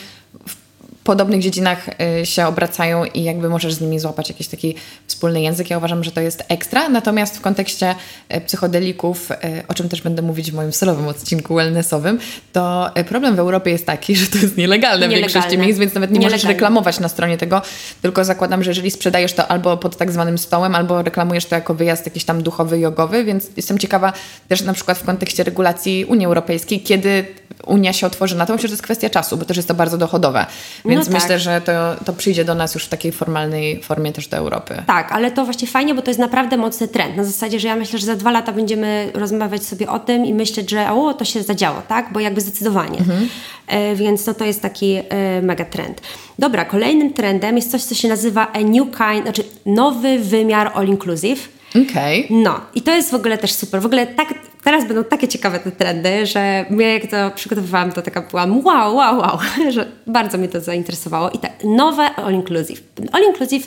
podobnych dziedzinach y, się obracają i jakby możesz z nimi złapać jakiś taki wspólny język. Ja uważam, że to jest ekstra. Natomiast w kontekście y, psychodelików, y, o czym też będę mówić w moim solowym odcinku wellnessowym, to problem w Europie jest taki, że to jest nielegalne, nielegalne. w większości miejsc, więc nawet nie nielegalne. możesz reklamować na stronie tego, tylko zakładam, że jeżeli sprzedajesz to albo pod tak zwanym stołem, albo reklamujesz to jako wyjazd jakiś tam duchowy, jogowy, więc jestem ciekawa też na przykład w kontekście regulacji Unii Europejskiej, kiedy Unia się otworzy na to, myślę, że to jest kwestia czasu, bo też jest to bardzo dochodowe. Więc no tak. myślę, że to, to przyjdzie do nas już w takiej formalnej formie też do Europy. Tak, ale to właśnie fajnie, bo to jest naprawdę mocny trend. Na zasadzie, że ja myślę, że za dwa lata będziemy rozmawiać sobie o tym i myśleć, że o, to się zadziało, tak? Bo jakby zdecydowanie. Mhm. E, więc no, to jest taki e, mega trend. Dobra, kolejnym trendem jest coś, co się nazywa a new kind, znaczy nowy wymiar all inclusive. Okej. Okay. No, i to jest w ogóle też super. W ogóle tak teraz będą takie ciekawe te trendy, że ja jak to przygotowywałam, to taka byłam wow, wow, wow, że bardzo mnie to zainteresowało. I tak, nowe all inclusive. All inclusive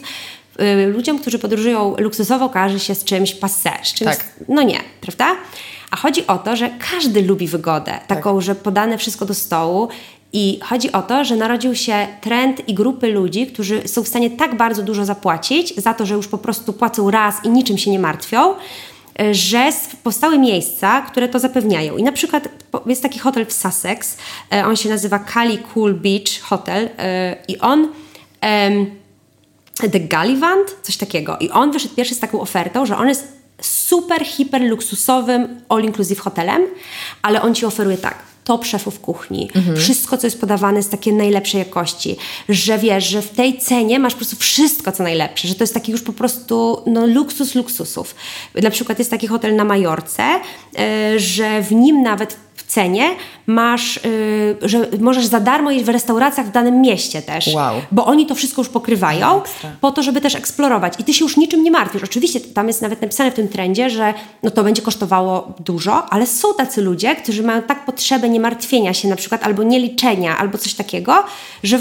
y, ludziom, którzy podróżują luksusowo, kojarzy się z czymś passé, z czymś, tak. no nie, prawda? A chodzi o to, że każdy lubi wygodę, taką, tak. że podane wszystko do stołu i chodzi o to, że narodził się trend i grupy ludzi, którzy są w stanie tak bardzo dużo zapłacić za to, że już po prostu płacą raz i niczym się nie martwią, że powstały miejsca, które to zapewniają. I na przykład jest taki hotel w Sussex, e, on się nazywa Cali Cool Beach Hotel e, i on The Gallivant, coś takiego. I on wyszedł pierwszy z taką ofertą, że on jest super, hiper luksusowym all-inclusive hotelem, ale on ci oferuje tak top szefów kuchni. Mhm. Wszystko, co jest podawane jest takie najlepszej jakości. Że wiesz, że w tej cenie masz po prostu wszystko, co najlepsze. Że to jest taki już po prostu no, luksus luksusów. Na przykład jest taki hotel na Majorce, yy, że w nim nawet cenie masz, yy, że możesz za darmo jeść w restauracjach w danym mieście też. Wow. Bo oni to wszystko już pokrywają po to, żeby też eksplorować. I ty się już niczym nie martwisz. Oczywiście tam jest nawet napisane w tym trendzie, że no to będzie kosztowało dużo, ale są tacy ludzie, którzy mają tak potrzebę nie martwienia się na przykład, albo nie liczenia, albo coś takiego, że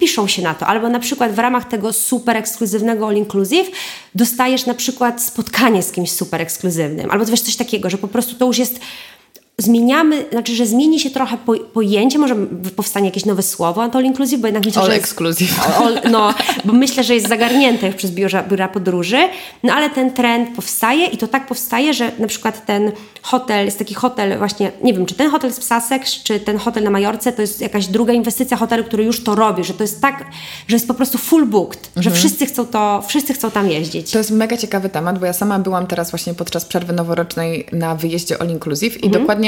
piszą się na to. Albo na przykład w ramach tego super ekskluzywnego all inclusive dostajesz na przykład spotkanie z kimś super ekskluzywnym, albo wiesz coś takiego, że po prostu to już jest zmieniamy, znaczy, że zmieni się trochę po, pojęcie, może powstanie jakieś nowe słowo all inclusive, bo jednak myślę, all że exclusive. All, no, bo myślę, że jest zagarnięte przez biura, biura podróży, no ale ten trend powstaje i to tak powstaje, że na przykład ten hotel, jest taki hotel właśnie, nie wiem, czy ten hotel z Sussex, czy ten hotel na Majorce, to jest jakaś druga inwestycja hotelu, który już to robi, że to jest tak, że jest po prostu full booked, mhm. że wszyscy chcą to, wszyscy chcą tam jeździć. To jest mega ciekawy temat, bo ja sama byłam teraz właśnie podczas przerwy noworocznej na wyjeździe all inclusive i mhm. dokładnie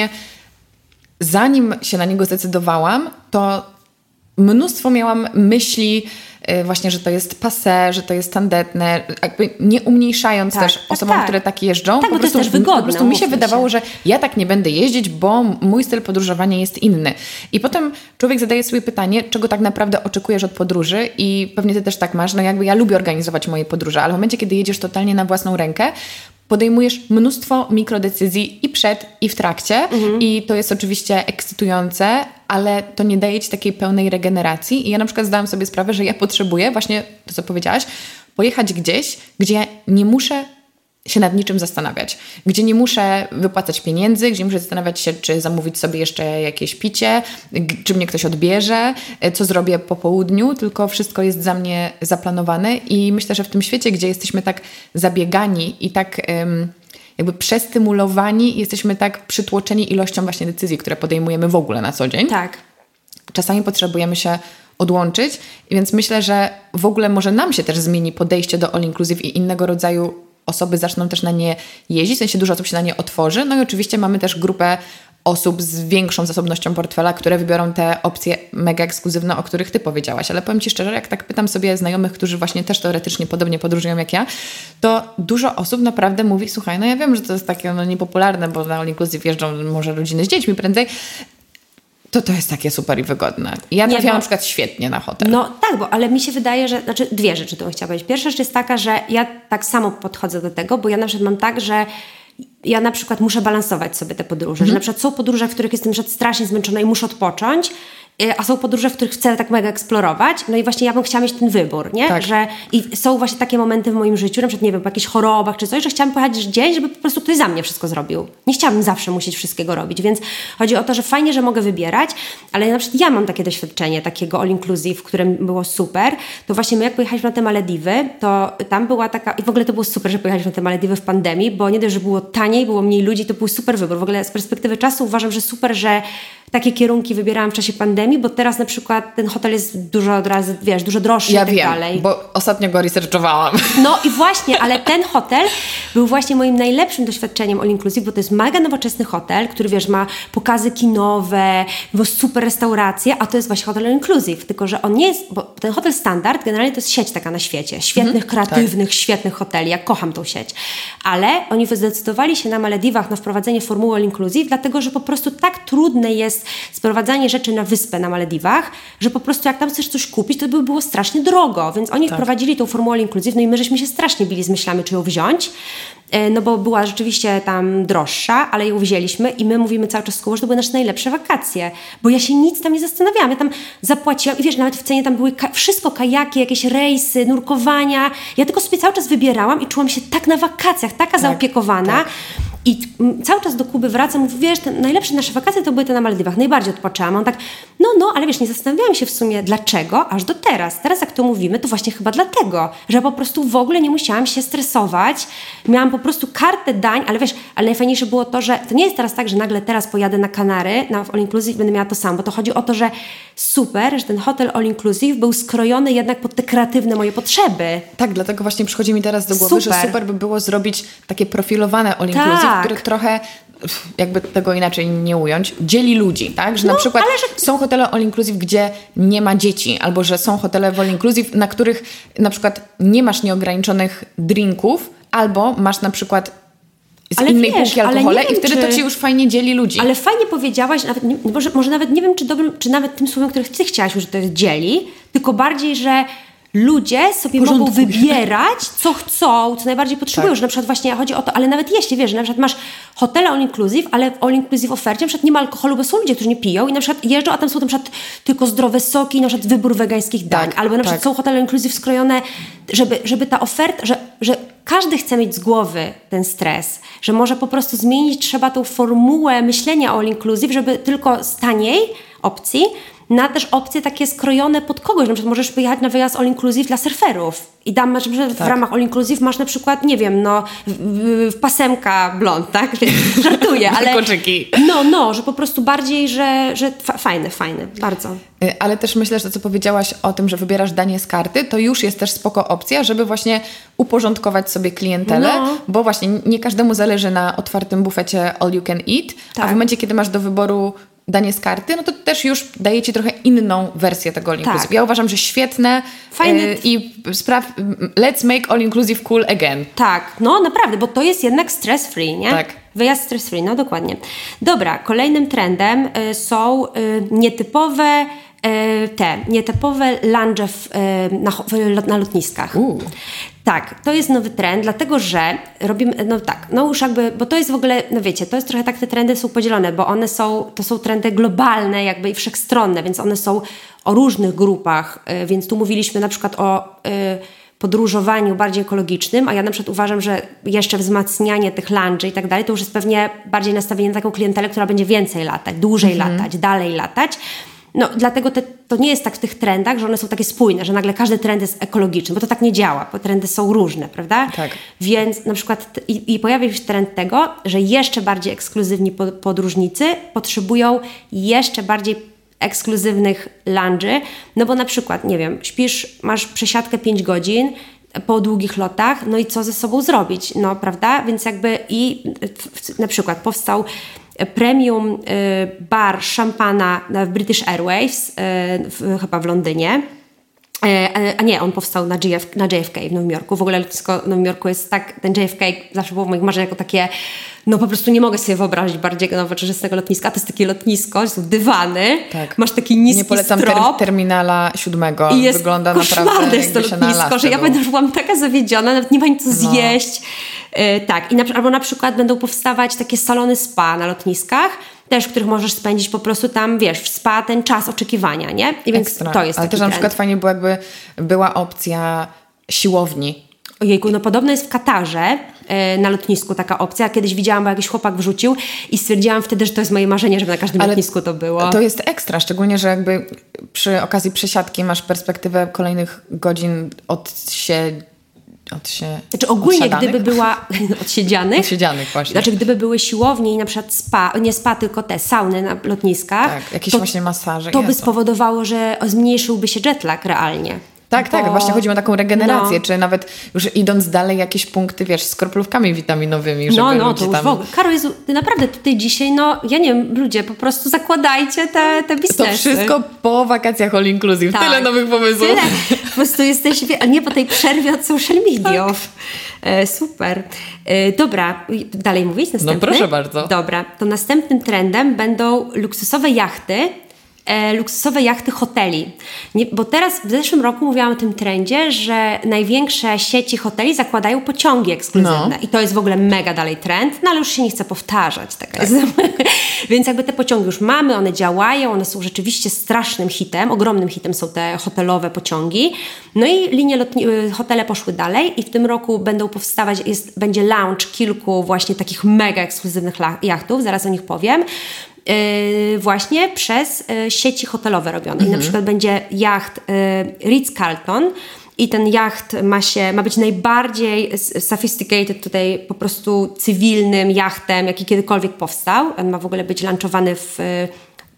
zanim się na niego zdecydowałam, to mnóstwo miałam myśli, y, właśnie, że to jest passe, że to jest tandetne, jakby nie umniejszając Tak, też tak, osobom, tak. które tak jeżdżą. Tak, bo to jest też wygodne, Po prostu mi się wydawało, się. że ja tak nie będę jeździć, bo mój styl podróżowania jest inny. I potem człowiek zadaje sobie pytanie, czego tak naprawdę oczekujesz od podróży i pewnie ty też tak masz, no jakby ja lubię organizować moje podróże, ale w momencie, kiedy jedziesz totalnie na własną rękę, podejmujesz mnóstwo mikrodecyzji i przed, i w trakcie Mhm. i to jest oczywiście ekscytujące, ale to nie daje ci takiej pełnej regeneracji i ja na przykład zdałam sobie sprawę, że ja potrzebuję właśnie to, co powiedziałaś, pojechać gdzieś, gdzie nie muszę się nad niczym zastanawiać, gdzie nie muszę wypłacać pieniędzy, gdzie nie muszę zastanawiać się, czy zamówić sobie jeszcze jakieś picie, czy mnie ktoś odbierze, e, co zrobię po południu, tylko wszystko jest za mnie zaplanowane i myślę, że w tym świecie, gdzie jesteśmy tak zabiegani i tak jakby przestymulowani, jesteśmy tak przytłoczeni ilością właśnie decyzji, które podejmujemy w ogóle na co dzień, Tak. czasami potrzebujemy się odłączyć, więc myślę, że w ogóle może nam się też zmieni podejście do all inclusive i innego rodzaju osoby zaczną też na nie jeździć, w sensie dużo osób się na nie otworzy. No i oczywiście mamy też grupę osób z większą zasobnością portfela, które wybiorą te opcje mega ekskluzywne, o których Ty powiedziałaś. Ale powiem Ci szczerze, jak tak pytam sobie znajomych, którzy właśnie też teoretycznie podobnie podróżują jak ja, to dużo osób naprawdę mówi, słuchaj, no ja wiem, że to jest takie no, niepopularne, bo na all inclusive jeżdżą może rodziny z dziećmi prędzej, to to jest takie super i wygodne. Ja Nie, trafiałam bo- na przykład świetnie na hotel. No tak, bo ale mi się wydaje, że, znaczy dwie rzeczy tu bym chciała powiedzieć. Pierwsza rzecz jest taka, że ja tak samo podchodzę do tego, bo ja na przykład mam tak, że ja na przykład muszę balansować sobie te podróże, że na przykład są podróże, w których jestem strasznie zmęczona i muszę odpocząć, a są podróże, w których chcę tak mega eksplorować, no i właśnie ja bym chciała mieć ten wybór, nie? Tak. Że i są właśnie takie momenty w moim życiu, na przykład nie wiem, po jakichś chorobach czy coś, że chciałam pojechać gdzieś, żeby po prostu ktoś za mnie wszystko zrobił. Nie chciałabym zawsze musieć wszystkiego robić, więc chodzi o to, że fajnie, że mogę wybierać, ale na przykład ja mam takie doświadczenie takiego all inclusive, które było super, to właśnie my jak pojechaliśmy na te Malediwy, to tam była taka, i w ogóle to było super, że pojechaliśmy na te Malediwy w pandemii, bo nie dość, że było taniej, było mniej ludzi, to był super wybór. W ogóle z perspektywy czasu uważam, że super, że takie kierunki wybierałam w czasie pandemii, bo teraz na przykład ten hotel jest dużo od razu, wiesz, dużo droższy ja i tak wiem, dalej. bo ostatnio go researchowałam. No i właśnie, ale ten hotel był właśnie moim najlepszym doświadczeniem all inclusive, bo to jest mega nowoczesny hotel, który wiesz, ma pokazy kinowe, super restauracje, a to jest właśnie hotel all inclusive, tylko że on nie jest, bo ten hotel standard generalnie to jest sieć taka na świecie, świetnych, kreatywnych, świetnych hoteli, ja kocham tą sieć, ale oni zdecydowali się na Malediwach na wprowadzenie formuły all inclusive, dlatego że po prostu tak trudne jest sprowadzanie rzeczy na wyspę na Malediwach, że po prostu jak tam chcesz coś kupić, to by było strasznie drogo, więc oni wprowadzili tą formułę inclusive, no i my żeśmy się strasznie bili z myślami, czy ją wziąć, e, no bo była rzeczywiście tam droższa, ale ją wzięliśmy i my mówimy cały czas z że to były nasze najlepsze wakacje, bo ja się nic tam nie zastanawiałam, ja tam zapłaciłam i wiesz, nawet w cenie tam były ka- wszystko, kajaki, jakieś rejsy, nurkowania, ja tylko sobie cały czas wybierałam i czułam się tak na wakacjach, taka zaopiekowana, tak. I cały czas do Kuby wracam, mówię, wiesz, te najlepsze nasze wakacje to były te na Maldiwach, najbardziej odpoczęłam. On tak, no, no, ale wiesz, nie zastanawiałam się w sumie dlaczego, aż do teraz. Teraz jak to mówimy, to właśnie chyba dlatego, że po prostu w ogóle nie musiałam się stresować, miałam po prostu kartę dań, ale wiesz, ale najfajniejsze było to, że to nie jest teraz tak, że nagle teraz pojadę na Kanary, na All Inclusive będę miała to samo, bo to chodzi o to, że super, że ten hotel All Inclusive był skrojony jednak pod te kreatywne moje potrzeby. Tak, dlatego właśnie przychodzi mi teraz do głowy, Super. że super by było zrobić takie profilowane all inclusive, Tak. Które trochę pff, jakby tego inaczej nie ująć, dzieli ludzi, tak? Że na przykład No, że- są hotele all inclusive, gdzie nie ma dzieci, albo że są hotele all inclusive, na których na przykład nie masz nieograniczonych drinków, albo masz na przykład z Ale innej wiesz, półki alkohole nie i wiem, wtedy czy- to ci już fajnie dzieli ludzi. Ale fajnie powiedziałaś, nawet nie, może, może nawet nie wiem, czy, dobrym, czy nawet tym słowem, które ty chciałaś, że to jest dzieli, tylko bardziej, że ludzie sobie mogą wybierać, co chcą, co najbardziej potrzebują, Tak. że na przykład właśnie chodzi o to, ale nawet jeśli wiesz, że na przykład masz hotele all inclusive, ale w all inclusive ofercie na przykład nie ma alkoholu, bo są ludzie, którzy nie piją i na przykład jeżdżą, a tam są na przykład tylko zdrowe soki, na przykład wybór wegańskich dań, Tak, albo na przykład tak. są hotele all inclusive skrojone, żeby, żeby ta oferta, że, że każdy chce mieć z głowy ten stres, że może po prostu zmienić trzeba tą formułę myślenia all inclusive, żeby tylko z taniej opcji na też opcje takie skrojone pod kogoś. Na przykład możesz pojechać na wyjazd all inclusive dla surferów i tam masz, na przykład w Tak. ramach all inclusive masz na przykład, nie wiem, no w, pasemka blond, tak? Żartuję, ale... Koczyki. No, no, że po prostu bardziej, że, że fa- fajne, fajne, bardzo. Y, Ale też myślę, że to, co powiedziałaś o tym, że wybierasz danie z karty, to już jest też spoko opcja, żeby właśnie uporządkować sobie klientelę, No. bo właśnie nie każdemu zależy na otwartym bufecie all you can eat, a Tak. w momencie, kiedy masz do wyboru danie z karty, no to też już daje Ci trochę inną wersję tego all inclusive. Tak. Ja uważam, że świetne Fajne- e, i spraw, let's make all inclusive cool again. Tak, no naprawdę, bo to jest jednak stress free, nie? Tak. Wyjazd stress free, no dokładnie. Dobra, kolejnym trendem y, są y, nietypowe te, nietypowe lunge w, na, na lotniskach. Uuu. Tak, to jest nowy trend, dlatego że robimy, no tak, no już jakby, bo to jest w ogóle, no wiecie, to jest trochę tak, te trendy są podzielone, bo one są, to są trendy globalne jakby i wszechstronne, więc one są o różnych grupach, y, więc tu mówiliśmy na przykład o y, podróżowaniu bardziej ekologicznym, a ja na przykład uważam, że jeszcze wzmacnianie tych lunge i tak dalej, to już jest pewnie bardziej nastawienie na taką klientelę, która będzie więcej latać, dłużej latać, dalej latać. No, dlatego te, to nie jest tak w tych trendach, że one są takie spójne, że nagle każdy trend jest ekologiczny, bo to tak nie działa, bo trendy są różne, prawda? Tak. Więc na przykład i, i pojawia się trend tego, że jeszcze bardziej ekskluzywni po- podróżnicy potrzebują jeszcze bardziej ekskluzywnych lunge'y, no bo na przykład, nie wiem, śpisz, masz przesiadkę 5 godzin, po długich lotach, no i co ze sobą zrobić, no prawda? Więc jakby i na przykład powstał premium y, bar szampana na- w British Airways, y, w, chyba w Londynie. E, A nie, on powstał na, GF, na JFK w Nowym Jorku. W ogóle lotnisko w Nowym Jorku jest tak, ten JFK zawsze było w moich marzeniach jako takie, no po prostu nie mogę sobie wyobrazić bardziej nowoczesnego lotniska. To jest takie lotnisko, są dywany, Tak. masz taki niski Nie polecam ter strop. terminala siódmego. I jest Wygląda naprawdę jest to lotnisko, że ja było. będę byłam taka zawiedziona, nawet nie ma co zjeść. E, tak, I na, albo na przykład będą powstawać takie salony spa na lotniskach, też w których możesz spędzić po prostu tam, wiesz, w spa ten czas oczekiwania, nie? I więc Ekstra. to jest Ale też na trend. przykład fajnie było jakby była opcja siłowni. Ojejku, no podobno jest w Katarze e, na lotnisku taka opcja. Kiedyś widziałam, bo jakiś chłopak wrzucił i stwierdziłam wtedy, że to jest moje marzenie, żeby na każdym Ale lotnisku to było. To jest ekstra, szczególnie, że jakby przy okazji przesiadki masz perspektywę kolejnych godzin od się... Od się Znaczy ogólnie, odsiadanych? gdyby była odsiedzianych, Odsiedzianych właśnie. Znaczy, gdyby były siłownie i na przykład spa, nie spa, tylko te sauny na lotniskach, Tak, jakieś to, właśnie masaże. to by spowodowało, że zmniejszyłby się jetlag realnie. Tak, tak, Bo- właśnie chodzi o taką regenerację, No. czy nawet już idąc dalej jakieś punkty, wiesz, z kroplówkami witaminowymi, żeby No, no, to już tam... w ogóle. Karol, Jezu, naprawdę tutaj dzisiaj, no, ja nie wiem, ludzie, po prostu zakładajcie te, te To biznesy. wszystko po wakacjach all inclusive. Tak. Tyle nowych pomysłów. Tyle. Po prostu jesteś, nie po tej przerwie od social mediów. E, super. E, dobra, dalej mówić? Następny? No, proszę bardzo. Dobra, to następnym trendem będą luksusowe jachty, e, luksusowe jachty hoteli. Nie, bo teraz w zeszłym roku mówiłam o tym trendzie, że największe sieci hoteli zakładają pociągi ekskluzywne. No. I to jest w ogóle mega dalej trend, no ale już się nie chcę powtarzać. Taka jest. Więc jakby te pociągi już mamy, one działają, one są rzeczywiście strasznym hitem, ogromnym hitem są te hotelowe pociągi. No i linie lotni- y, hotele poszły dalej i w tym roku będą powstawać, jest, będzie launch kilku właśnie takich mega ekskluzywnych jachtów, zaraz o nich powiem. Yy, właśnie przez y, sieci hotelowe robione. I na przykład będzie jacht y, Ritz-Carlton i ten jacht ma, się, ma być najbardziej sophisticated tutaj po prostu cywilnym jachtem, jaki kiedykolwiek powstał. On ma w ogóle być launchowany w y,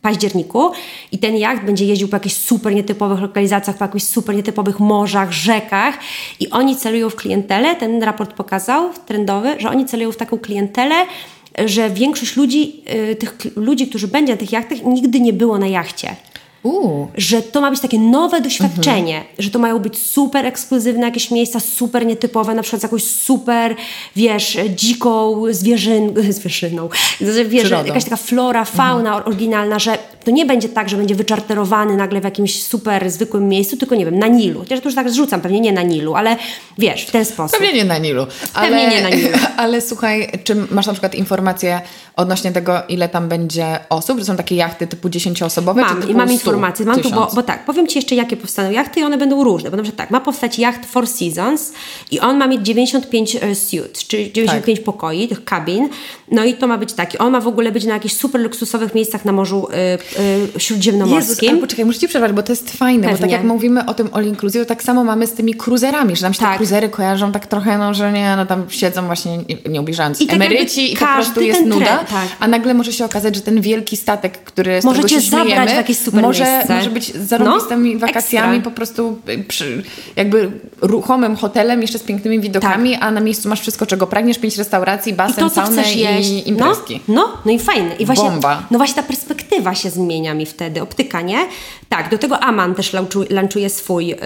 październiku. I ten jacht będzie jeździł po jakichś super nietypowych lokalizacjach, po jakichś super nietypowych morzach, rzekach. I oni celują w klientelę, ten raport pokazał trendowy, że oni celują w taką klientelę, że większość ludzi, y, tych ludzi, którzy będzie na tych jachtach, nigdy nie było na jachcie. Uuu. Że to ma być takie nowe doświadczenie, że to mają być super ekskluzywne jakieś miejsca, super nietypowe, na przykład z jakąś super, wiesz, dziką zwierzyn, zwierzyną, wiesz, Przyrodą. jakaś taka flora, fauna oryginalna, że to nie będzie tak, że będzie wyczarterowany nagle w jakimś super zwykłym miejscu, tylko nie wiem, na Nilu. Chociaż to już tak zrzucam, pewnie nie na Nilu, ale wiesz, w ten sposób. Pewnie nie na Nilu. Ale, Pewnie nie na Nilu. Ale słuchaj, czy masz na przykład informacje odnośnie tego, ile tam będzie osób? Że są takie jachty typu 10-osobowe? czy Mam typu i mam 100, informacje. Mam tu, bo, 1000? bo tak, powiem Ci jeszcze, jakie powstaną jachty i one będą różne. Bo na przykład tak, ma powstać jacht Four Seasons i on ma mieć 95 e, suites, czyli 95 pokoi, tych kabin. No i to ma być taki. On ma w ogóle być na jakichś super luksusowych miejscach na Morzu y, y, Jezus, Śródziemnomorskim. ale poczekaj, muszę Ci przerwać, bo to jest fajne, bo tak Pewnie. jak mówimy o tym all inclusive, to tak samo mamy z tymi cruzerami, że nam się te Tak. cruzery kojarzą tak trochę, no, że nie, no tam siedzą właśnie, nie, nie ubliżając, I tak emeryci i po prostu jest nuda, trend, tak. a nagle może się okazać, że ten wielki statek, który z Może którego się zabrać śmiejemy, w jakieś super może, miejsce. może być zarąbistymi No, wakacjami, ekstra. po prostu y, przy, jakby ruchomym hotelem, jeszcze z pięknymi widokami, a na miejscu masz wszystko, czego pragniesz, pięć restauracji, Tak. I basen, to, co saunę i jeść. imprezki. No, no, no i fajne. I właśnie, Bomba. No właśnie ta perspektywa, perspektywa się zmienia mi wtedy, optyka, nie? Tak, do tego Aman też launchuje swój, yy,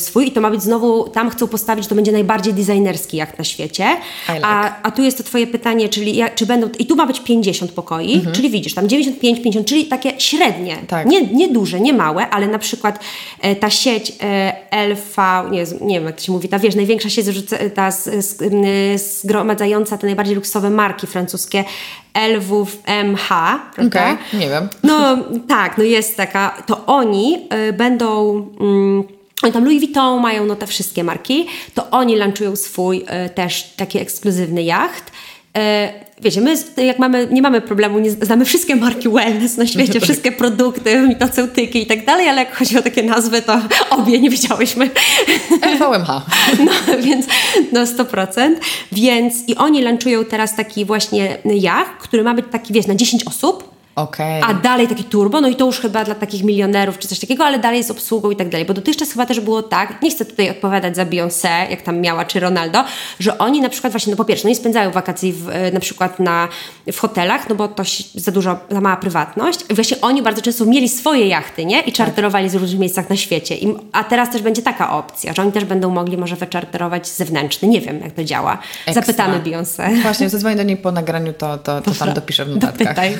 swój i to ma być znowu, tam chcą postawić, to będzie najbardziej designerski jak na świecie. Like. A, a tu jest to twoje pytanie, czyli ja, czy będą, i tu ma być 50 pokoi, mhm. czyli widzisz, tam 95, 50, czyli takie średnie, tak. nie, nie duże, nie małe, ale na przykład e, ta sieć e, LV, nie, nie wiem jak to się mówi, ta wiesz, największa sieć ta zgromadzająca te najbardziej luksusowe marki francuskie, LWMH, prawda? Okay, nie wiem. No tak, no jest taka, to oni y, będą... Mm, oni tam Louis Vuitton mają no te wszystkie marki, to oni lancują swój y, też taki ekskluzywny jacht wiecie, my jak mamy, nie mamy problemu, nie znamy wszystkie marki wellness na świecie, wszystkie produkty, mitoceutyki i tak dalej, ale jak chodzi o takie nazwy, to obie nie wiedziałyśmy. LVMH. No, więc no 100%. Więc i oni lancują teraz taki właśnie jacht, który ma być taki, wiesz, na 10 osób Okay. A dalej taki turbo, no i to już chyba dla takich milionerów czy coś takiego, ale dalej z obsługą i tak dalej. Bo dotychczas chyba też było tak, nie chcę tutaj odpowiadać za Beyoncé, jak tam miała, czy Ronaldo, że oni na przykład właśnie, no po pierwsze, no nie spędzają wakacji w, e, na przykład na, w hotelach, no bo to za dużo, za mała prywatność. I właśnie oni bardzo często mieli swoje jachty, nie? I czarterowali tak. z różnych miejscach na świecie. I, a teraz też będzie taka opcja, że oni też będą mogli może wyczarterować zewnętrzny. Nie wiem, jak to działa. Ekstra. Zapytamy Beyoncé. Właśnie, zadzwonię do niej po nagraniu, to, to, to tam dopiszę w notatkach. Dopytaj.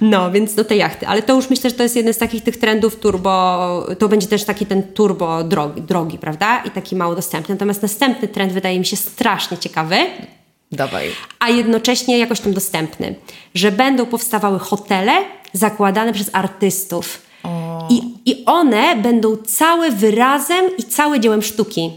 No, więc do tej jachty. Ale to już myślę, że to jest jeden z takich tych trendów turbo, to będzie też taki ten turbo drogi, drogi prawda? I taki mało dostępny. Natomiast następny trend wydaje mi się strasznie ciekawy. Dawaj. A jednocześnie jakoś tam dostępny. Że będą powstawały hotele zakładane przez artystów. I, I one będą całe wyrazem i całe dziełem sztuki.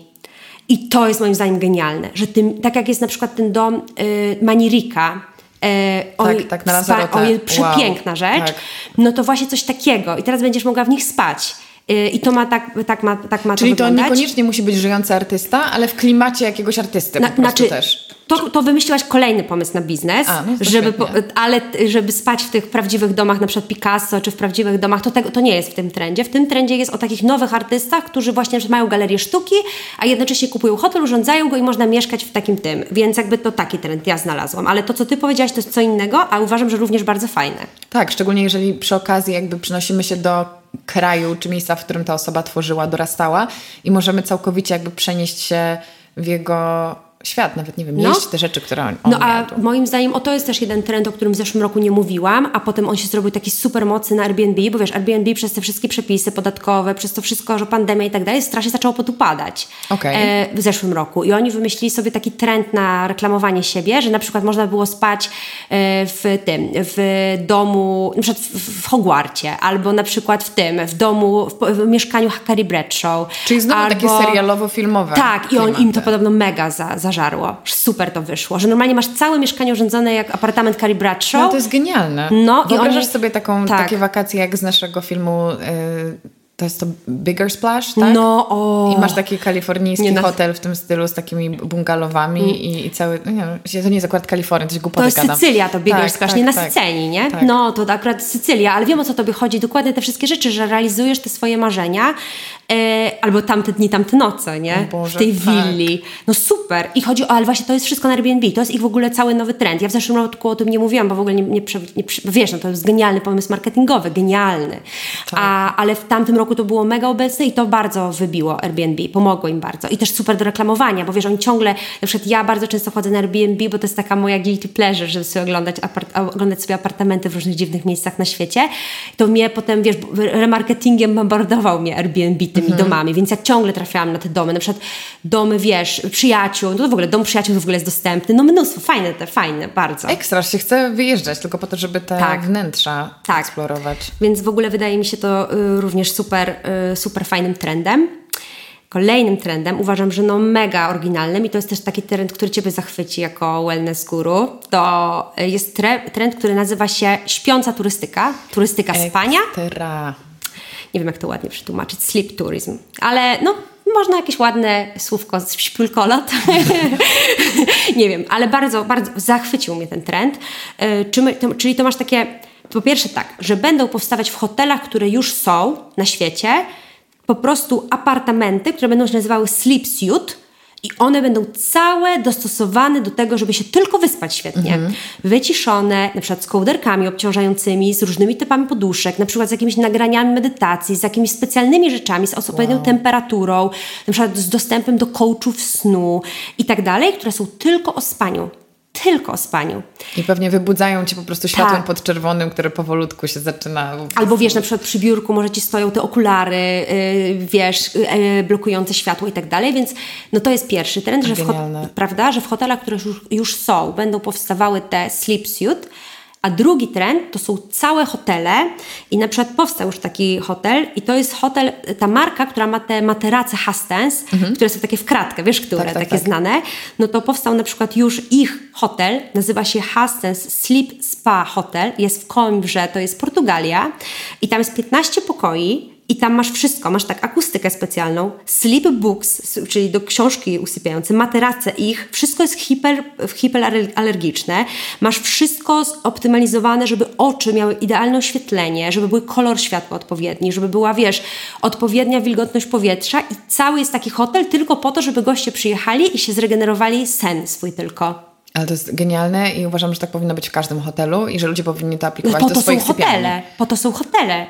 I to jest moim zdaniem genialne, że tym, tak jak jest na przykład ten dom y, Manirika, E, tak, oj, tak, na spa, oj, przepiękna wow. rzecz, tak. no to właśnie coś takiego i teraz będziesz mogła w nich spać. E, I to ma tak, tak ma, tak ma Czyli to, to niekoniecznie musi być żyjący artysta, ale w klimacie jakiegoś artysty na, po znaczy, też. To, to wymyśliłaś kolejny pomysł na biznes, A, no żeby, po, ale żeby spać w tych prawdziwych domach, na przykład Picasso, czy w prawdziwych domach, to, tego, to nie jest w tym trendzie. W tym trendzie jest o takich nowych artystach, którzy właśnie mają galerię sztuki, a jednocześnie kupują hotel, urządzają go i można mieszkać w takim tym. Więc jakby to taki trend ja znalazłam. Ale to, co ty powiedziałaś, to jest co innego, a uważam, że również bardzo fajne. Tak, szczególnie jeżeli przy okazji jakby przynosimy się do kraju czy miejsca, w którym ta osoba tworzyła, dorastała i możemy całkowicie jakby przenieść się w jego świat, nawet nie wiem, no. te rzeczy, które on, on No a moim zdaniem o to jest też jeden trend, o którym w zeszłym roku nie mówiłam, a potem on się zrobił taki super mocny na Airbnb, bo wiesz, Airbnb przez te wszystkie przepisy podatkowe, przez to wszystko, że pandemia i tak dalej, strasznie zaczęło potupadać okay. e, w zeszłym roku. I oni wymyślili sobie taki trend na reklamowanie siebie, że na przykład można było spać e, w tym, w domu, na przykład w, w Hogwarcie, albo na przykład w tym, w domu, w, w mieszkaniu Carrie Bradshaw. Czyli znowu albo, takie serialowo-filmowe. Tak, i on im to podobno mega za, za zażarło. Super to wyszło, że normalnie masz całe mieszkanie urządzone jak apartament Carrie Bradshaw. No to jest genialne. No, Wyobrażasz i oni... sobie taką, tak. takie wakacje jak z naszego filmu... Yy to jest to Bigger Splash, tak? No, o. I masz taki kalifornijski nie, hotel w tym stylu z takimi bungalowami mm. i, i, cały, no nie wiem, to nie jest akurat Kalifornia, to jest głupoty To jest gadam. Sycylia, to Bigger tak, Splash, tak, nie na tak, nie? Tak. No, to akurat Sycylia, ale wiem o co tobie chodzi, dokładnie te wszystkie rzeczy, że realizujesz te swoje marzenia e, albo tamte dni, tamte noce, nie? Boże, w tej tak. willi. No super. I chodzi o, ale właśnie to jest wszystko na Airbnb, to jest ich w ogóle cały nowy trend. Ja w zeszłym roku o tym nie mówiłam, bo w ogóle nie, nie, nie wiesz, no to jest genialny pomysł marketingowy, genialny. Tak. A, ale w tamtym roku to było mega obecne i to bardzo wybiło Airbnb, pomogło im bardzo. I też super do reklamowania, bo wiesz, oni ciągle, na przykład ja bardzo często chodzę na Airbnb, bo to jest taka moja guilty pleasure, żeby sobie oglądać, oglądać sobie apartamenty w różnych dziwnych miejscach na świecie. To mnie potem, wiesz, remarketingiem bombardował mnie Airbnb tymi mhm. domami, więc ja ciągle trafiałam na te domy, na przykład domy, wiesz, przyjaciół, no to w ogóle dom przyjaciół w ogóle jest dostępny, no mnóstwo, fajne te, fajne, bardzo. Ekstra, się chce wyjeżdżać tylko po to, żeby te tak. wnętrza tak. eksplorować. Więc w ogóle wydaje mi się to y, również super, y, super fajnym trendem. Kolejnym trendem uważam, że no mega oryginalnym i to jest też taki trend, który Ciebie zachwyci jako wellness guru, to jest tre trend, który nazywa się śpiąca turystyka, turystyka Ekstra. spania. Nie wiem, jak to ładnie przetłumaczyć, sleep tourism, ale no można jakieś ładne słówko, śpulkolot. nie wiem, ale bardzo, bardzo zachwycił mnie ten trend. E, czyli to masz takie po pierwsze tak, że będą powstawać w hotelach, które już są na świecie, po prostu apartamenty, które będą się nazywały sleep suite I one będą całe dostosowane do tego, żeby się tylko wyspać świetnie. Mhm. Wyciszone, na przykład z kołderkami obciążającymi, z różnymi typami poduszek, na przykład z jakimiś nagraniami medytacji, z jakimiś specjalnymi rzeczami, z odpowiednią temperaturą, na przykład z dostępem do coachów snu i tak dalej, które są tylko o spaniu. Tylko o spaniu. I pewnie wybudzają cię po prostu światłem Tak. podczerwonym, które powolutku się zaczyna. Albo wiesz, na przykład przy biurku może ci stoją te okulary, yy, wiesz, yy, blokujące światło i tak dalej, więc no to jest pierwszy trend, że w, prawda, że w hotelach, które już, już są, będą powstawały te sleep suit, a drugi trend to są całe hotele i na przykład powstał już taki hotel i to jest hotel, ta marka, która ma te materace Hastens, które są takie w kratkę, wiesz, które, Mhm. Tak, tak, takie tak. znane, no to powstał na przykład już ich hotel, nazywa się Hastens Sleep Spa Hotel, jest w Coimbrze, to jest Portugalia i tam jest 15 pokoi i tam masz wszystko, masz tak akustykę specjalną, sleep books, czyli do książki usypiające, materace ich, wszystko jest hiper, hiperallergiczne, masz wszystko optymalizowane, żeby oczy miały idealne oświetlenie, żeby był kolor światła odpowiedni, żeby była, wiesz, odpowiednia wilgotność powietrza. I cały jest taki hotel tylko po to, żeby goście przyjechali i się zregenerowali sen swój tylko. Ale to jest genialne i uważam, że tak powinno być w każdym hotelu i że ludzie powinni to No aplikować po do to są sypialni. hotele, po to są hotele,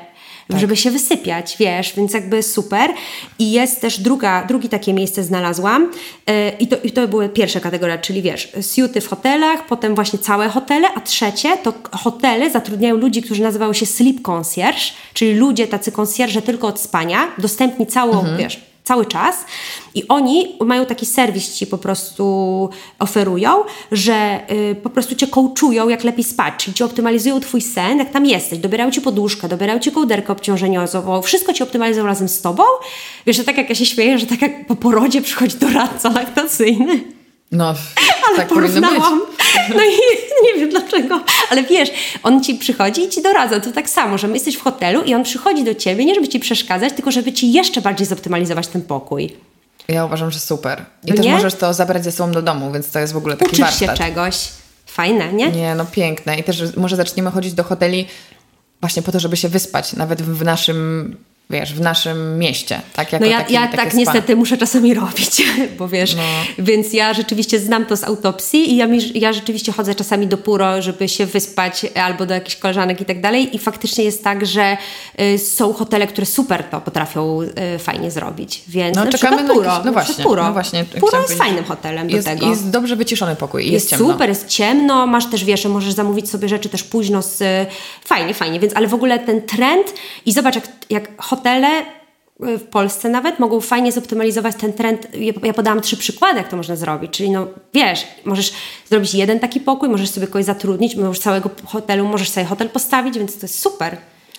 żeby się wysypiać, wiesz, więc jakby super. I jest też druga, drugie takie miejsce znalazłam. Yy, i, to, i to były pierwsze kategorie, czyli wiesz, siuty w hotelach, potem właśnie całe hotele, a trzecie to hotele zatrudniają ludzi, którzy nazywają się sleep concierge, czyli ludzie tacy concierge tylko od spania, dostępni całą, wiesz, cały czas i oni mają taki serwis ci po prostu oferują, że y, po prostu cię coachują jak lepiej spać, czyli ci optymalizują twój sen, jak tam jesteś, dobierają ci poduszkę, dobierają ci kołderkę obciążeniową, wszystko ci optymalizują razem z tobą. Wiesz, że tak jak ja się śmieję, że tak jak po porodzie przychodzi doradca laktacyjny. No, Ale tak porównałam. No i nie wiem dlaczego, ale wiesz, on ci przychodzi i ci doradza. To tak samo, że my jesteś w hotelu i on przychodzi do ciebie, nie żeby ci przeszkadzać, tylko żeby ci jeszcze bardziej zoptymalizować ten pokój. Ja uważam, że super. I No też nie? możesz to zabrać ze sobą do domu, więc to jest w ogóle taki Uczysz się warsztat. czegoś. Fajne, nie? Nie, no piękne. I też że może zaczniemy chodzić do hoteli właśnie po to, żeby się wyspać, nawet w naszym, wiesz, w naszym mieście. Tak, jako No ja, taki, ja takie tak spa. niestety muszę czasami robić, bo wiesz, No. więc ja rzeczywiście znam to z autopsji i ja, ja rzeczywiście chodzę czasami do Puro, żeby się wyspać albo do jakichś koleżanek i tak dalej i faktycznie jest tak, że y, są hotele, które super to potrafią y, fajnie zrobić, więc No, na czekamy przykład na Puro, no przykład właśnie, Puro. no właśnie, Puro jest powiedzieć. fajnym hotelem do Jest, tego. jest dobrze wyciszony pokój i jest, Jest ciemno. super, jest ciemno, masz też, wiesz, że możesz zamówić sobie rzeczy też późno z... Fajnie, fajnie, więc ale w ogóle ten trend i zobacz, jak, jak hotele y, w Polsce nawet mogą fajnie zoptymalizować ten trend. Ja, podałam trzy przykłady, jak to można zrobić, czyli no wiesz, możesz zrobić jeden taki pokój, możesz sobie kogoś zatrudnić, możesz całego hotelu, możesz sobie hotel postawić, więc to jest super.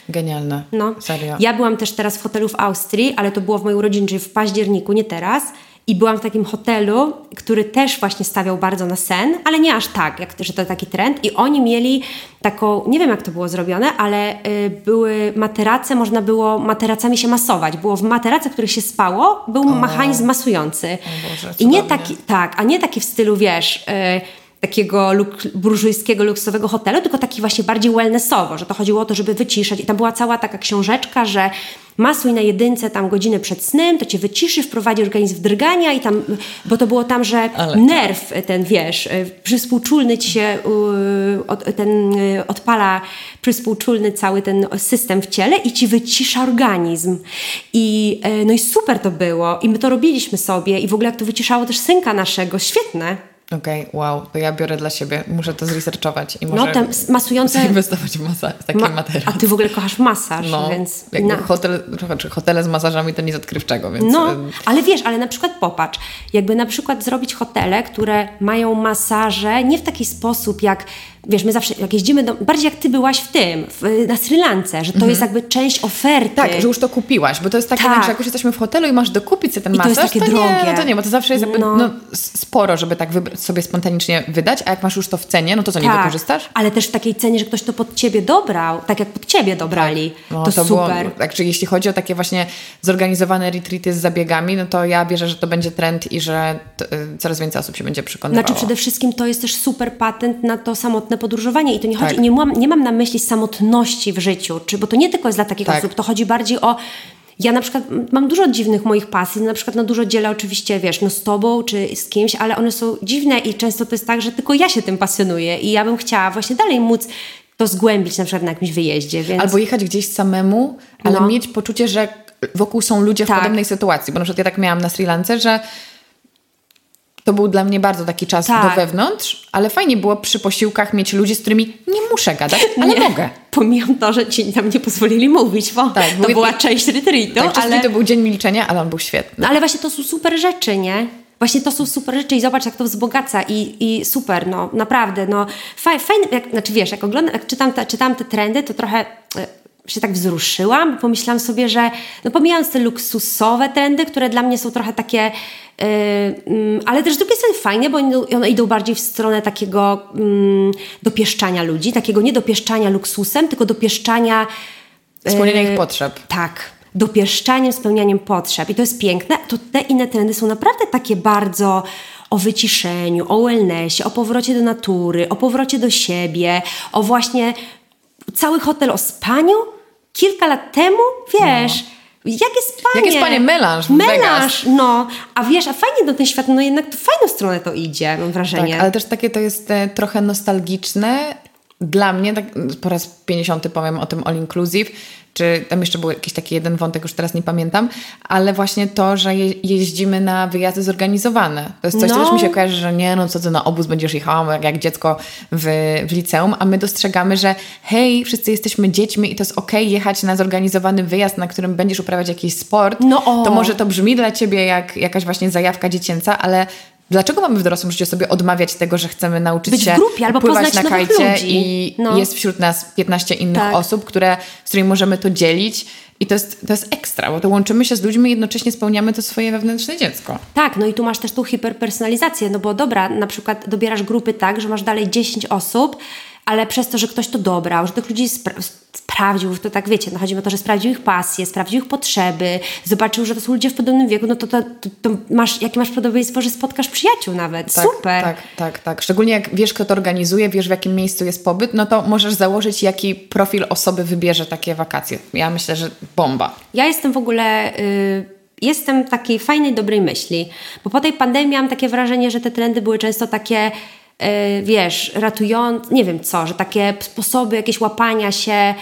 Genialne. No. Serio. Ja byłam też teraz w hotelu w Austrii, ale to było w mojej urodziny, czyli w październiku, nie teraz. I byłam w takim hotelu, który też właśnie stawiał bardzo na sen, ale nie aż tak, jak że to taki trend. I oni mieli taką, nie wiem jak to było zrobione, ale y, były materace, można było materacami się masować. Było w materace, w których się spało, był mechanizm masujący. Boże, I nie taki, tak, a nie taki w stylu, wiesz... Y, takiego luk, burżujskiego, luksowego hotelu, tylko taki właśnie bardziej wellnessowo, że to chodziło o to, żeby wyciszać. I tam była cała taka książeczka, że masuj na jedynce tam godzinę przed snem, to cię wyciszy, wprowadzi organizm w drgania i tam, bo to było tam, że Ale- nerw ten, wiesz, y, przyspółczulny ci się, y, od, ten y, odpala przyspółczulny cały ten system w ciele i ci wycisza organizm. I no i super to było i my to robiliśmy sobie i w ogóle jak to wyciszało też synka naszego, świetne. Okej, wow, to ja biorę dla siebie. Muszę to zresearchować i No, może te masujące... zainwestować w, masa, w taki Ma, materiał. a ty w ogóle kochasz masaż, No, więc... jakby na- hotel, czy hotele z masażami to nic odkrywczego, więc No, ale wiesz, ale na przykład popatrz, jakby na przykład zrobić hotele, które mają masaże nie w taki sposób jak, wiesz, my zawsze jak jeździmy, do, bardziej jak ty byłaś w tym, w, na Sri Lance, że to jest jakby część oferty. Mhm. tak, że już to kupiłaś, bo to jest takie, Tak. że jak już jesteśmy w hotelu i masz dokupić sobie ten I to masaż, jest takie nie, drogie. no to nie, bo to zawsze jest jakby, No. no. sporo, żeby tak sobie spontanicznie wydać, a jak masz już to w cenie, no to co, nie wykorzystasz? ale też w takiej cenie, że ktoś to pod ciebie dobrał, tak jak pod ciebie dobrali. No, to, było- super. tak, czy jeśli chodzi o takie właśnie zorganizowane retreaty z zabiegami, no to ja wierzę, że to będzie trend i że t, y, coraz więcej osób się będzie przekonywało. Znaczy przede wszystkim to jest też super patent na to samotne podróżowanie i to nie chodzi, Tak. nie, mam, nie mam na myśli samotności w życiu, czy, bo to nie tylko jest dla takich Tak. osób, to chodzi bardziej o ja na przykład mam dużo dziwnych moich pasji, na przykład no dużo dzielę oczywiście, wiesz, no z tobą czy z kimś, ale one są dziwne i często to jest tak, że tylko ja się tym pasjonuję i ja bym chciała właśnie dalej móc to zgłębić na przykład na jakimś wyjeździe. Więc... Albo jechać gdzieś samemu, ale no. mieć poczucie, że wokół są ludzie tak. w podobnej sytuacji. Bo na przykład ja tak miałam na Sri Lance, że to był dla mnie bardzo taki czas tak. do wewnątrz, ale fajnie było przy posiłkach mieć ludzi, z którymi nie muszę gadać, ale nie. mogę. Pomijam to, że ci tam nie pozwolili mówić, bo tak, to była część retreatu. Tak, ale... to był dzień milczenia, ale on był świetny. Ale właśnie to są super rzeczy, nie? Właśnie to są super rzeczy i zobacz, jak to wzbogaca i, i super, no naprawdę, no fajne, jak, znaczy wiesz, jak oglądam, jak czytam te, czytam te trendy, to trochę e, się tak wzruszyłam, pomyślałam sobie, że no pomijając te luksusowe trendy, które dla mnie są trochę takie, yy, yy, ale też z drugiej strony fajnie, bo one idą bardziej w stronę takiego yy, dopieszczania ludzi, takiego nie dopieszczania luksusem, tylko dopieszczania... Spełniania ich potrzeb. Tak, dopieszczaniem, spełnianiem potrzeb. I to jest piękne. To te inne trendy są naprawdę takie bardzo o wyciszeniu, o wellnessie, o powrocie do natury, o powrocie do siebie, o właśnie cały hotel o spaniu. Kilka lat temu, wiesz, no. Jakie spanie? Jakie spanie? Melanż Melanż, no. A wiesz, a fajnie do ten świat, no jednak to fajną stronę to idzie, mam wrażenie. Tak, ale też takie to jest e, trochę nostalgiczne. Dla mnie, tak po raz 50 powiem o tym all inclusive, czy tam jeszcze był jakiś taki jeden wątek, już teraz nie pamiętam, ale właśnie to, że je, jeździmy na wyjazdy zorganizowane. To jest coś, no. co też mi się kojarzy, że nie, no co ty na obóz będziesz jechała jak, jak dziecko w, w liceum, a my dostrzegamy, że hej, wszyscy jesteśmy dziećmi i to jest okej okay jechać na zorganizowany wyjazd, na którym będziesz uprawiać jakiś sport. No o. To może to brzmi dla ciebie jak jakaś właśnie zajawka dziecięca, ale Dlaczego mamy w dorosłym życiu sobie odmawiać tego, że chcemy nauczyć Być się w grupie, albo pływać na kajcie ludzi. i no. jest wśród nas 15 innych tak. osób, które, z którymi możemy to dzielić i to jest, to jest ekstra, bo to łączymy się z ludźmi i jednocześnie spełniamy to swoje wewnętrzne dziecko. Tak, no i tu masz też tą hiperpersonalizację, no bo dobra, na przykład dobierasz grupy tak, że masz dalej 10 osób, ale przez to, że ktoś to dobrał, że tych ludzi sprawdził, to tak wiecie, no chodzi o to, że sprawdził ich pasje, sprawdził ich potrzeby, zobaczył, że to są ludzie w podobnym wieku, no to, to, to, to masz, jakie masz podobieństwo, że spotkasz przyjaciół nawet. Tak, Super. Tak, tak, tak. Szczególnie jak wiesz, kto to organizuje, wiesz w jakim miejscu jest pobyt, no to możesz założyć, jaki profil osoby wybierze takie wakacje. Ja myślę, że bomba. Ja jestem w ogóle... Yy, jestem takiej fajnej, dobrej myśli, bo po tej pandemii miałam takie wrażenie, że te trendy były często takie wiesz, ratując, nie wiem co, że takie sposoby jakieś łapania się,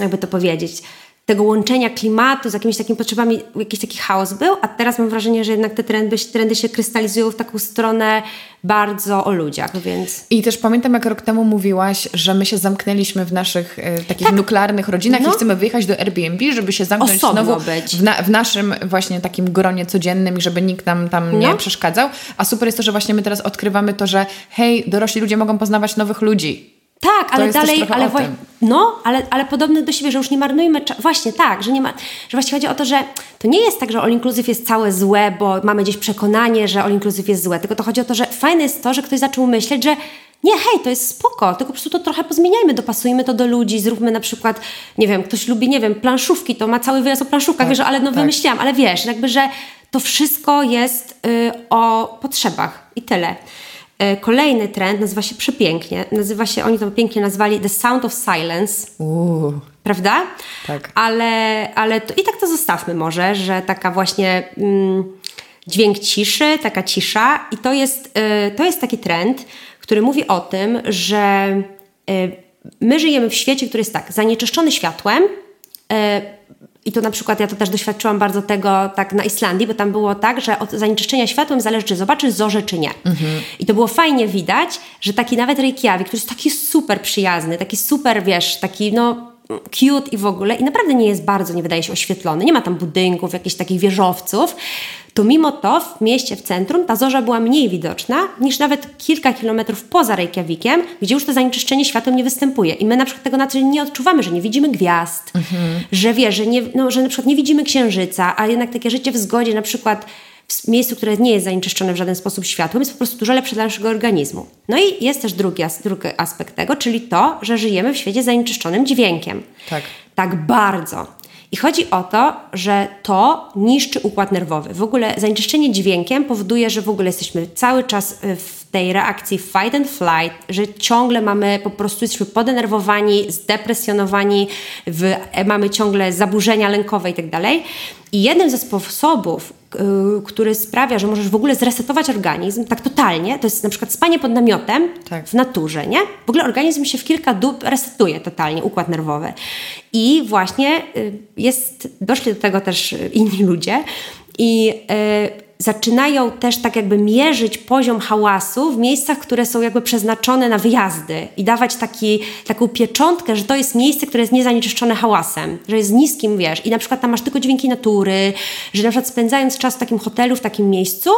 jakby to powiedzieć, tego łączenia klimatu z jakimiś takimi potrzebami, jakiś taki chaos był, a teraz mam wrażenie, że jednak te trendy, trendy się krystalizują w taką stronę bardzo o ludziach, więc... I też pamiętam, jak rok temu mówiłaś, że my się zamknęliśmy w naszych e, takich tak. nuklearnych rodzinach no. i chcemy wyjechać do Airbnb, żeby się zamknąć Osobno znowu być. W, na, w, naszym właśnie takim gronie codziennym i żeby nikt nam tam no. nie przeszkadzał. A super jest to, że właśnie my teraz odkrywamy to, że hej, dorośli ludzie mogą poznawać nowych ludzi tak, to ale dalej, ale no, ale, ale podobny do siebie, że już nie marnujmy czasu. Właśnie tak, że nie ma, że właśnie chodzi o to, że to nie jest tak, że all inclusive jest całe złe, bo mamy gdzieś przekonanie, że all inclusive jest złe, tylko to chodzi o to, że fajne jest to, że ktoś zaczął myśleć, że nie, hej, to jest spoko, tylko po prostu to trochę pozmieniajmy, dopasujmy to do ludzi, zróbmy na przykład, nie wiem, ktoś lubi, nie wiem, planszówki, to ma cały wyjazd o planszówkach, tak, wiesz, ale no tak. wymyśliłam, ale wiesz, jakby, że to wszystko jest y, o potrzebach i tyle. E, kolejny trend nazywa się przepięknie. Nazywa się, oni to pięknie nazwali The Sound of Silence. Uuu. Prawda? Tak. Ale, ale to, i tak to zostawmy może, że taka właśnie mm, dźwięk ciszy, taka cisza. I to jest, y, to jest taki trend, który mówi o tym, że y, my żyjemy w świecie, który jest tak, zanieczyszczony światłem, y, i to na przykład ja to też doświadczyłam bardzo tego tak na Islandii, bo tam było tak, że od zanieczyszczenia światłem zależy, czy zobaczysz zorze, czy nie. Mhm. I to było fajnie widać, że taki nawet Reykjavik, który jest taki super przyjazny, taki super, wiesz, taki no cute i w ogóle i naprawdę nie jest bardzo, nie wydaje się oświetlony, nie ma tam budynków, jakichś takich wieżowców, to mimo to w mieście, w centrum ta zorza była mniej widoczna niż nawet kilka kilometrów poza Reykjavikiem, gdzie już to zanieczyszczenie światłem nie występuje. I my na przykład tego na co dzień nie odczuwamy, że nie widzimy gwiazd, mhm. że wie, że, nie, no, że na przykład nie widzimy księżyca, a jednak takie życie w zgodzie na przykład w miejscu, które nie jest zanieczyszczone w żaden sposób światłem, jest po prostu dużo lepsze dla naszego organizmu. No i jest też drugi, drugi aspekt tego, czyli to, że żyjemy w świecie zanieczyszczonym dźwiękiem. Tak. Tak bardzo. I chodzi o to, że to niszczy układ nerwowy. W ogóle zanieczyszczenie dźwiękiem powoduje, że w ogóle jesteśmy cały czas y, w tej reakcji fight and flight, że ciągle mamy, po prostu jesteśmy podenerwowani, zdepresjonowani, w, mamy ciągle zaburzenia lękowe i tak dalej. I jednym ze sposobów, który sprawia, że możesz w ogóle zresetować organizm tak totalnie, to jest na przykład spanie pod namiotem tak. w naturze, nie? W ogóle organizm się w kilka dób resetuje totalnie, układ nerwowy. I właśnie yy, jest, doszli do tego też inni ludzie i zaczynają też tak jakby mierzyć poziom hałasu w miejscach, które są jakby przeznaczone na wyjazdy i dawać taki, taką pieczątkę, że to jest miejsce, które jest niezanieczyszczone hałasem, że jest niskim, wiesz, i na przykład tam masz tylko dźwięki natury, że na przykład spędzając czas w takim hotelu, w takim miejscu,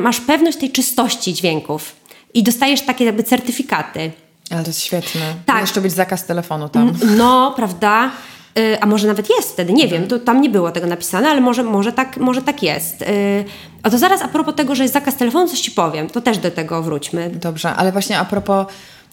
masz pewność tej czystości dźwięków i dostajesz takie jakby certyfikaty. Ale to jest świetne. Tak. Jeszcze być zakaz telefonu tam. No, prawda? Y, a może nawet jest wtedy, nie wiem, to tam nie było tego napisane, ale może, może, tak, może tak jest. Y, a to zaraz a propos tego, że jest zakaz telefonu, coś Ci powiem, to też do tego wróćmy. Dobrze, ale właśnie a propos...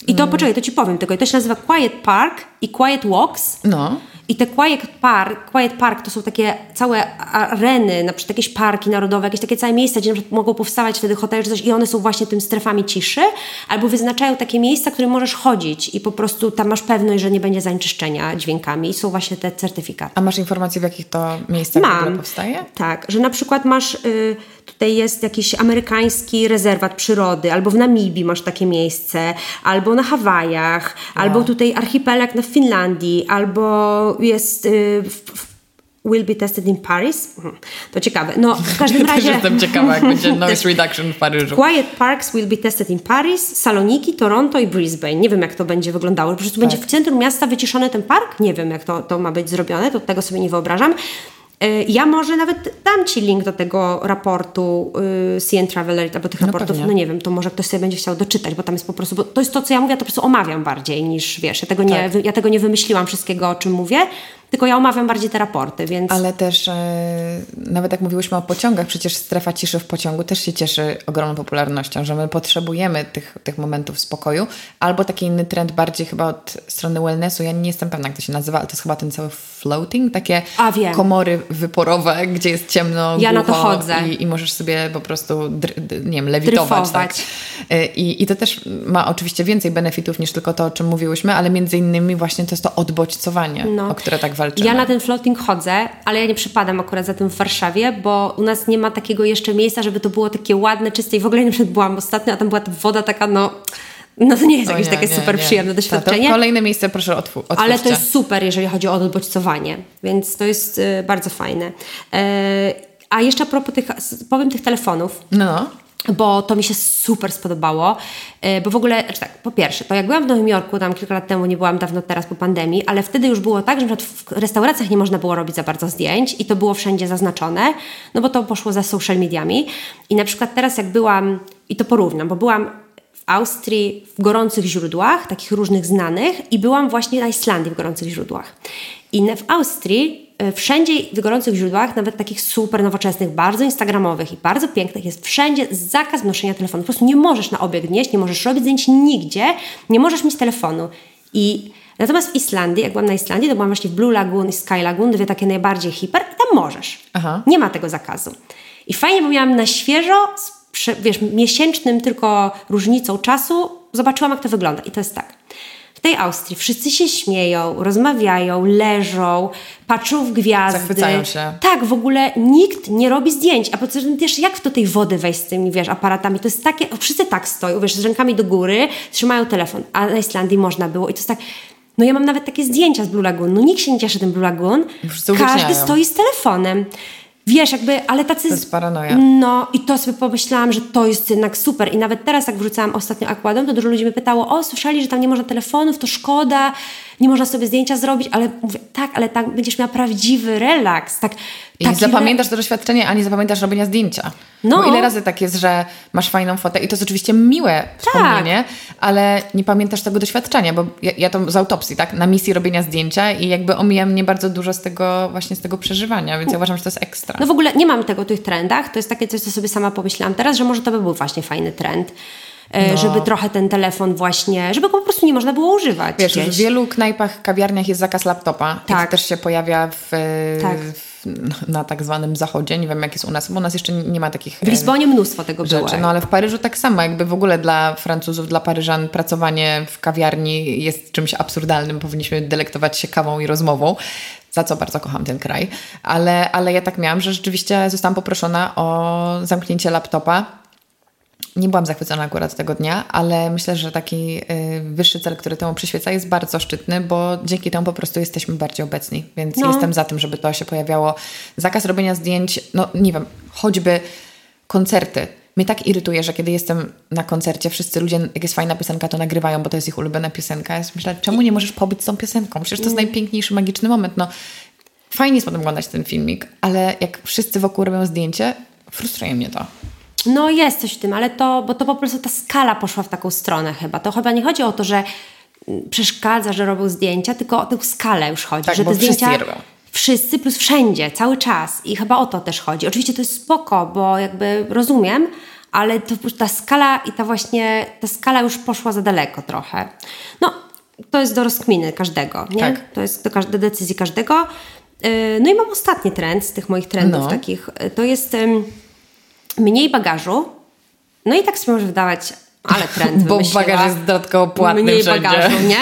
I to, mm. poczekaj, to Ci powiem tylko, to się nazywa Quiet Park i Quiet Walks. No. I te Quiet Park, Quiet Park to są takie całe areny, na przykład jakieś parki narodowe, jakieś takie całe miejsca, gdzie mogą powstawać wtedy hotele czy coś i one są właśnie tym strefami ciszy, albo wyznaczają takie miejsca, które możesz chodzić i po prostu tam masz pewność, że nie będzie zanieczyszczenia dźwiękami i są właśnie te certyfikaty. A masz informacje, w jakich to miejscach Mam. w ogóle powstaje? Tak, że na przykład masz... Y, tutaj jest jakiś amerykański rezerwat przyrody, albo w Namibii masz takie miejsce, albo na Hawajach, wow. albo tutaj archipelag na Finlandii, albo jest y, w, will be tested in Paris. Mhm. To ciekawe. No, w każdym razie... Też jestem ciekawa, jak będzie noise reduction w Paryżu. Quiet Parks will be tested in Paris, Saloniki, Toronto i Brisbane. Nie wiem, jak to będzie wyglądało. Po prostu tak. będzie w centrum miasta wyciszony ten park? Nie wiem, jak to, to ma być zrobione, to tego sobie nie wyobrażam. Y, ja może nawet dam Ci link do tego raportu y, CN Traveler albo tych no raportów, pewnie. no nie wiem, to może ktoś sobie będzie chciał doczytać, bo tam jest po prostu, bo to jest to, co ja mówię, to po prostu omawiam bardziej niż, wiesz, ja tego, nie, tak. ja tego nie wymyśliłam wszystkiego, o czym mówię, tylko ja omawiam bardziej te raporty, więc... Ale też e, nawet jak mówiłyśmy o pociągach, przecież strefa ciszy w pociągu też się cieszy ogromną popularnością, że my potrzebujemy tych, tych momentów spokoju, albo taki inny trend bardziej chyba od strony wellnessu, ja nie jestem pewna jak to się nazywa, ale to jest chyba ten cały floating, takie komory wyporowe, gdzie jest ciemno, Ja na to chodzę. I, I, możesz sobie po prostu, nie wiem, lewitować. Tak? E, I, I to też ma oczywiście więcej benefitów niż tylko to, o czym mówiłyśmy, ale między innymi właśnie to jest to odbodźcowanie, no. o które tak walczymy. Ja na ten floating chodzę, ale ja nie przypadam akurat za tym w Warszawie, bo u nas nie ma takiego jeszcze miejsca, żeby to było takie ładne, czyste i w ogóle nie byłam ostatnio, a tam była ta woda taka, no... No to nie jest jakieś nie, takie nie, super nie. przyjemne doświadczenie. Kolejne miejsce proszę otwórz. Ale to jest super, jeżeli chodzi o odbodźcowanie, więc to jest y, bardzo fajne. E, a jeszcze a propos tych, powiem tych telefonów. No bo to mi się super spodobało, e, bo w ogóle, znaczy tak, po pierwsze, to jak byłam w Nowym Jorku, tam kilka lat temu, nie byłam dawno teraz po pandemii, ale wtedy już było tak, że w restauracjach nie można było robić za bardzo zdjęć i to było wszędzie zaznaczone, no bo to poszło za social mediami i na przykład teraz jak byłam, i to porównam, bo byłam w Austrii w gorących źródłach, takich różnych znanych i byłam właśnie na Islandii w gorących źródłach. I w Austrii E, wszędzie w gorących źródłach, nawet takich super nowoczesnych, bardzo instagramowych i bardzo pięknych, jest wszędzie zakaz noszenia telefonu. Po prostu nie możesz na obieg nieść, nie możesz robić zdjęć nigdzie, nie możesz mieć telefonu. I natomiast w Islandii, jak byłam na Islandii, to byłam właśnie w Blue Lagoon i Sky Lagoon, dwie takie najbardziej hiper i tam możesz. Aha. Nie ma tego zakazu. I fajnie, bo miałam na świeżo, wiesz, miesięcznym tylko różnicą czasu, zobaczyłam jak to wygląda. I to jest tak tej Austrii wszyscy się śmieją, rozmawiają, leżą, patrzą w gwiazdy. Zachwycają się. Tak, w ogóle nikt nie robi zdjęć. A poza tym też jak do tej wody wejść z tymi, wiesz, aparatami? To jest takie, wszyscy tak stoją, wiesz, z rękami do góry, trzymają telefon. A na Islandii można było i to jest tak... No ja mam nawet takie zdjęcia z Blue Lagoon. No nikt się nie cieszy tym Blue Lagoon. Każdy stoi z telefonem. Wiesz, jakby, ale tacy... To jest paranoja. No i to sobie pomyślałam, że to jest jednak super. I nawet teraz, jak wrzucałam ostatnio akładem, to dużo ludzi mnie pytało, o, słyszeli, że tam nie można telefonów, to szkoda, nie można sobie zdjęcia zrobić, ale mówię, tak, ale tak będziesz miała prawdziwy relaks. Tak, I zapamiętasz to doświadczenie, a nie zapamiętasz robienia zdjęcia. No. Bo ile razy tak jest, że masz fajną fotę i to jest oczywiście miłe wspomnienie, tak. ale nie pamiętasz tego doświadczenia, bo ja, ja to z autopsji, tak, na misji robienia zdjęcia i jakby omijam mnie bardzo dużo z tego właśnie z tego przeżywania, więc ja uważam, że to jest ekstra. No w ogóle nie mam tego w tych trendach, to jest takie coś, co sobie sama pomyślałam teraz, że może to by był właśnie fajny trend. e, No. żeby trochę ten telefon właśnie, żeby go po prostu nie można było używać Wiesz, gdzieś. w wielu knajpach, kawiarniach jest zakaz laptopa. Tak. I to też się pojawia w, Tak. w, na tak zwanym zachodzie. Nie wiem, jak jest u nas, bo u nas jeszcze nie ma takich W Lizbonie mnóstwo tego było. rzeczy. No ale w Paryżu tak samo. Jakby w ogóle dla Francuzów, dla Paryżan pracowanie w kawiarni jest czymś absurdalnym. Powinniśmy delektować się kawą i rozmową. Za co bardzo kocham ten kraj. Ale, ale ja tak miałam, że rzeczywiście zostałam poproszona o zamknięcie laptopa. Nie byłam zachwycona akurat tego dnia, ale myślę, że taki y, wyższy cel, który temu przyświeca, jest bardzo szczytny, bo dzięki temu po prostu jesteśmy bardziej obecni. Więc No. jestem za tym, żeby to się pojawiało. Zakaz robienia zdjęć, no nie wiem, choćby koncerty. Mnie tak irytuje, że kiedy jestem na koncercie, wszyscy ludzie, jak jest fajna piosenka, to nagrywają, bo to jest ich ulubiona piosenka. Ja myślę, czemu nie możesz pobyć z tą piosenką? Przecież to jest najpiękniejszy, magiczny moment. No, fajnie jest potem oglądać ten filmik, ale jak wszyscy wokół robią zdjęcie, frustruje mnie to. No jest coś w tym, ale to, bo to po prostu ta skala poszła w taką stronę chyba. To chyba nie chodzi o to, że mm, przeszkadza, że robią zdjęcia, tylko o tę skalę już chodzi. Tak, że bo te wszyscy zdjęcia robią. Wszyscy plus wszędzie, cały czas. I chyba o to też chodzi. Oczywiście to jest spoko, bo jakby rozumiem, ale to, ta skala i ta właśnie, ta skala już poszła za daleko trochę. No, to jest do rozkminy każdego, nie? Tak. To jest do, do decyzji każdego. Yy, No i mam ostatni trend z tych moich trendów No. takich. Yy, To jest mniej bagażu. No i tak sobie może wydawać, ale trend Bo wymyśliła. bagaż jest dodatkowo płatny Mniej wszędzie. bagażu, nie?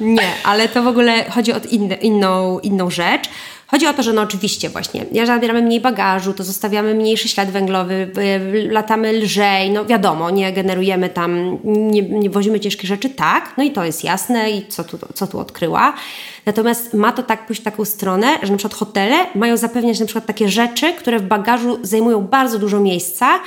Nie, ale to w ogóle chodzi o inne, inną, inną rzecz. Chodzi o to, że no oczywiście właśnie, jak zabieramy mniej bagażu, to zostawiamy mniejszy ślad węglowy, y, latamy lżej, no wiadomo, nie generujemy tam, nie, nie wozimy ciężkich rzeczy, tak, no i to jest jasne i co tu, co tu odkryła. Natomiast ma to tak pójść w taką stronę, że na przykład hotele mają zapewniać na przykład takie rzeczy, które w bagażu zajmują bardzo dużo miejsca,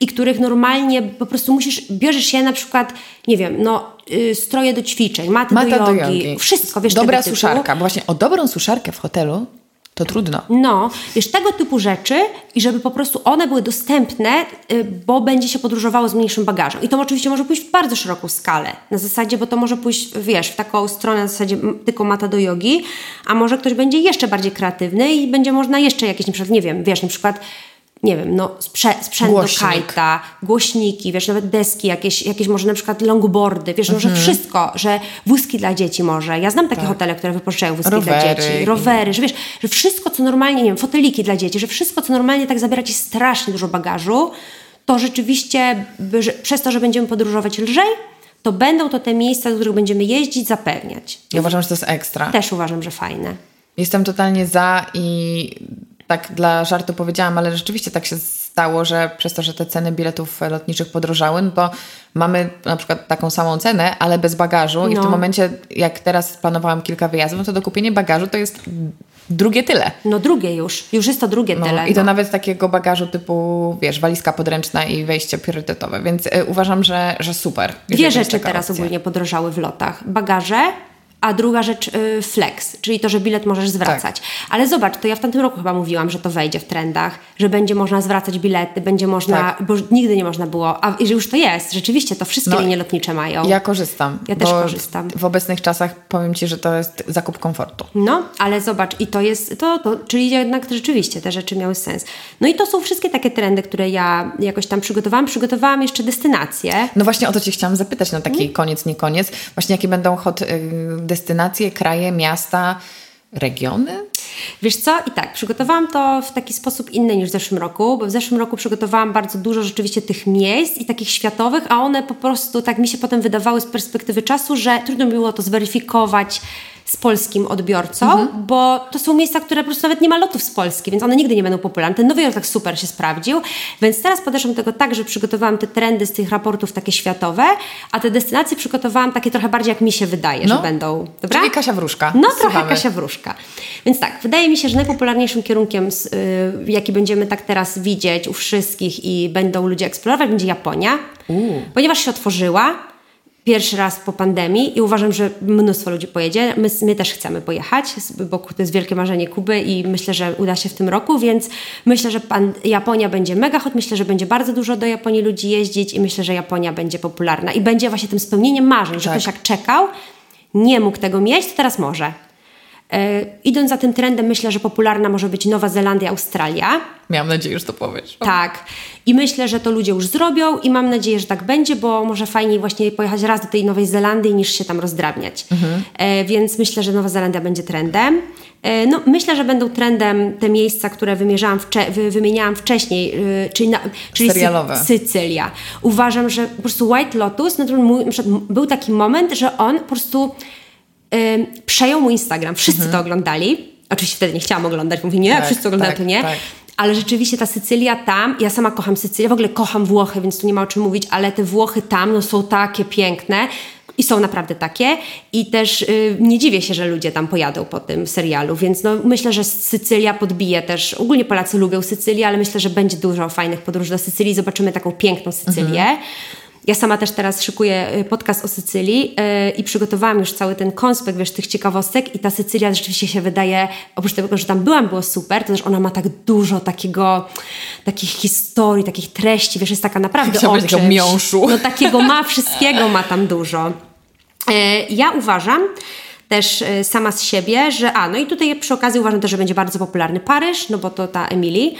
i których normalnie po prostu musisz, bierzesz się na przykład, nie wiem, no y, stroje do ćwiczeń, maty Mata do do jogi, jogi. wszystko, wiesz, Dobra suszarka, bo właśnie o dobrą suszarkę w hotelu to trudno. No, wiesz, tego typu rzeczy i żeby po prostu one były dostępne, y, bo będzie się podróżowało z mniejszym bagażem. I to oczywiście może pójść w bardzo szeroką skalę. Na zasadzie, bo to może pójść, wiesz, w taką stronę na zasadzie tylko mata do jogi, a może ktoś będzie jeszcze bardziej kreatywny i będzie można jeszcze jakieś, na przykład, nie wiem, wiesz, na przykład nie wiem, no sprze- sprzęt Głośnik. do kajta, głośniki, wiesz, nawet deski, jakieś, jakieś może na przykład longboardy, wiesz, no, Mhm. że wszystko, że wózki dla dzieci może. Ja znam takie hotele, które wypożyczają wózki dla Tak. Rowery. dzieci, rowery, że wiesz, że wszystko, co normalnie, nie wiem, foteliki dla dzieci, że wszystko, co normalnie tak zabiera ci strasznie dużo bagażu, to rzeczywiście by, że, przez to, że będziemy podróżować lżej, to będą to te miejsca, do których będziemy jeździć, zapewniać. Ja uważam, że to jest ekstra. Też uważam, że fajne. Jestem totalnie za i tak dla żartu powiedziałam, ale rzeczywiście tak się stało, że przez to, że te ceny biletów lotniczych podrożały, no to mamy na przykład taką samą cenę, ale bez bagażu i w No. tym momencie, jak teraz planowałam kilka wyjazdów, no to dokupienie bagażu to jest drugie tyle. No drugie już, już jest to drugie No, tyle. I to no. nawet takiego bagażu typu, wiesz, walizka podręczna i wejście priorytetowe, więc y, uważam, że, że super. Dwie rzeczy teraz opcja. ogólnie podrożały w lotach. Bagaże, a druga rzecz y, flex, czyli to, że bilet możesz zwracać. Tak. Ale zobacz, to ja w tamtym roku chyba mówiłam, że to wejdzie w trendach, że będzie można zwracać bilety, będzie można, Tak. bo nigdy nie można było, a że już to jest, rzeczywiście to wszystkie No, linie lotnicze mają. Ja korzystam. Ja też korzystam. W obecnych czasach powiem Ci, że to jest zakup komfortu. No, ale zobacz, i to jest, to, to, czyli jednak rzeczywiście te rzeczy miały sens. No i to są wszystkie takie trendy, które ja jakoś tam przygotowałam. Przygotowałam jeszcze destynacje. No właśnie o to Cię chciałam zapytać na taki Mhm. koniec, nie koniec. Właśnie jakie będą hot y, destynacje, kraje, miasta, regiony? Wiesz co? I tak, przygotowałam to w taki sposób inny niż w zeszłym roku, bo w zeszłym roku przygotowałam bardzo dużo rzeczywiście tych miejsc i takich światowych, a one po prostu tak mi się potem wydawały z perspektywy czasu, że trudno było to zweryfikować z polskim odbiorcą, Mhm. bo to są miejsca, które po prostu nawet nie ma lotów z Polski, więc one nigdy nie będą popularne. Ten Nowy Jork tak super się sprawdził, więc teraz podeszłam do tego tak, że przygotowałam te trendy z tych raportów takie światowe, a te destynacje przygotowałam takie trochę bardziej jak mi się wydaje, że No. będą. Dobra? Czyli Kasia Wróżka. No trochę Słuchamy. Kasia Wróżka. Więc tak, wydaje mi się, że najpopularniejszym kierunkiem, y, jaki będziemy tak teraz widzieć u wszystkich i będą ludzie eksplorować, będzie Japonia, ponieważ się otworzyła pierwszy raz po pandemii i uważam, że mnóstwo ludzi pojedzie. My, my też chcemy pojechać, bo to jest wielkie marzenie Kuby i myślę, że uda się w tym roku, więc myślę, że pan, Japonia będzie mega hot, myślę, że będzie bardzo dużo do Japonii ludzi jeździć i myślę, że Japonia będzie popularna i będzie właśnie tym spełnieniem marzeń, że Tak. ktoś jak czekał, nie mógł tego mieć, to teraz może. E, idąc za tym trendem, myślę, że popularna może być Nowa Zelandia, Australia. Miałam nadzieję, że to powiesz. Tak. I myślę, że to ludzie już zrobią i mam nadzieję, że tak będzie, bo może fajniej właśnie pojechać raz do tej Nowej Zelandii niż się tam rozdrabniać. Mhm. E, więc myślę, że Nowa Zelandia będzie trendem. E, no, myślę, że będą trendem te miejsca, które wymierzałam wcze wy wymieniałam wcześniej, yy, czyli, na, czyli Serialowe. Sy Sycylia. Uważam, że po prostu White Lotus, no to mój, był taki moment, że on po prostu yy, przejął mój Instagram. Wszyscy mhm. to oglądali. Oczywiście wtedy nie chciałam oglądać, mówię, nie, tak, wszyscy oglądają, tak, to nie. Tak. Ale rzeczywiście ta Sycylia tam, ja sama kocham Sycylię, w ogóle kocham Włochy, więc tu nie ma o czym mówić, ale te Włochy tam no, są takie piękne. I są naprawdę takie. I też y, nie dziwię się, że ludzie tam pojadą po tym serialu, więc no, myślę, że Sycylia podbije też. Ogólnie Polacy lubią Sycylię, ale myślę, że będzie dużo fajnych podróży do Sycylii. Zobaczymy taką piękną Sycylię. Mhm. Ja sama też teraz szykuję y, podcast o Sycylii yy, i przygotowałam już cały ten konspekt, wiesz, tych ciekawostek i ta Sycylia rzeczywiście się wydaje, oprócz tego, że tam byłam, było super, to też ona ma tak dużo takiego, takich historii, takich treści, wiesz, jest taka naprawdę Chciałam takiego miąższu. No takiego ma, wszystkiego ma tam dużo. Yy, ja uważam, też y, sama z siebie, że a, no i tutaj przy okazji uważam też, że będzie bardzo popularny Paryż, no bo to ta Emily,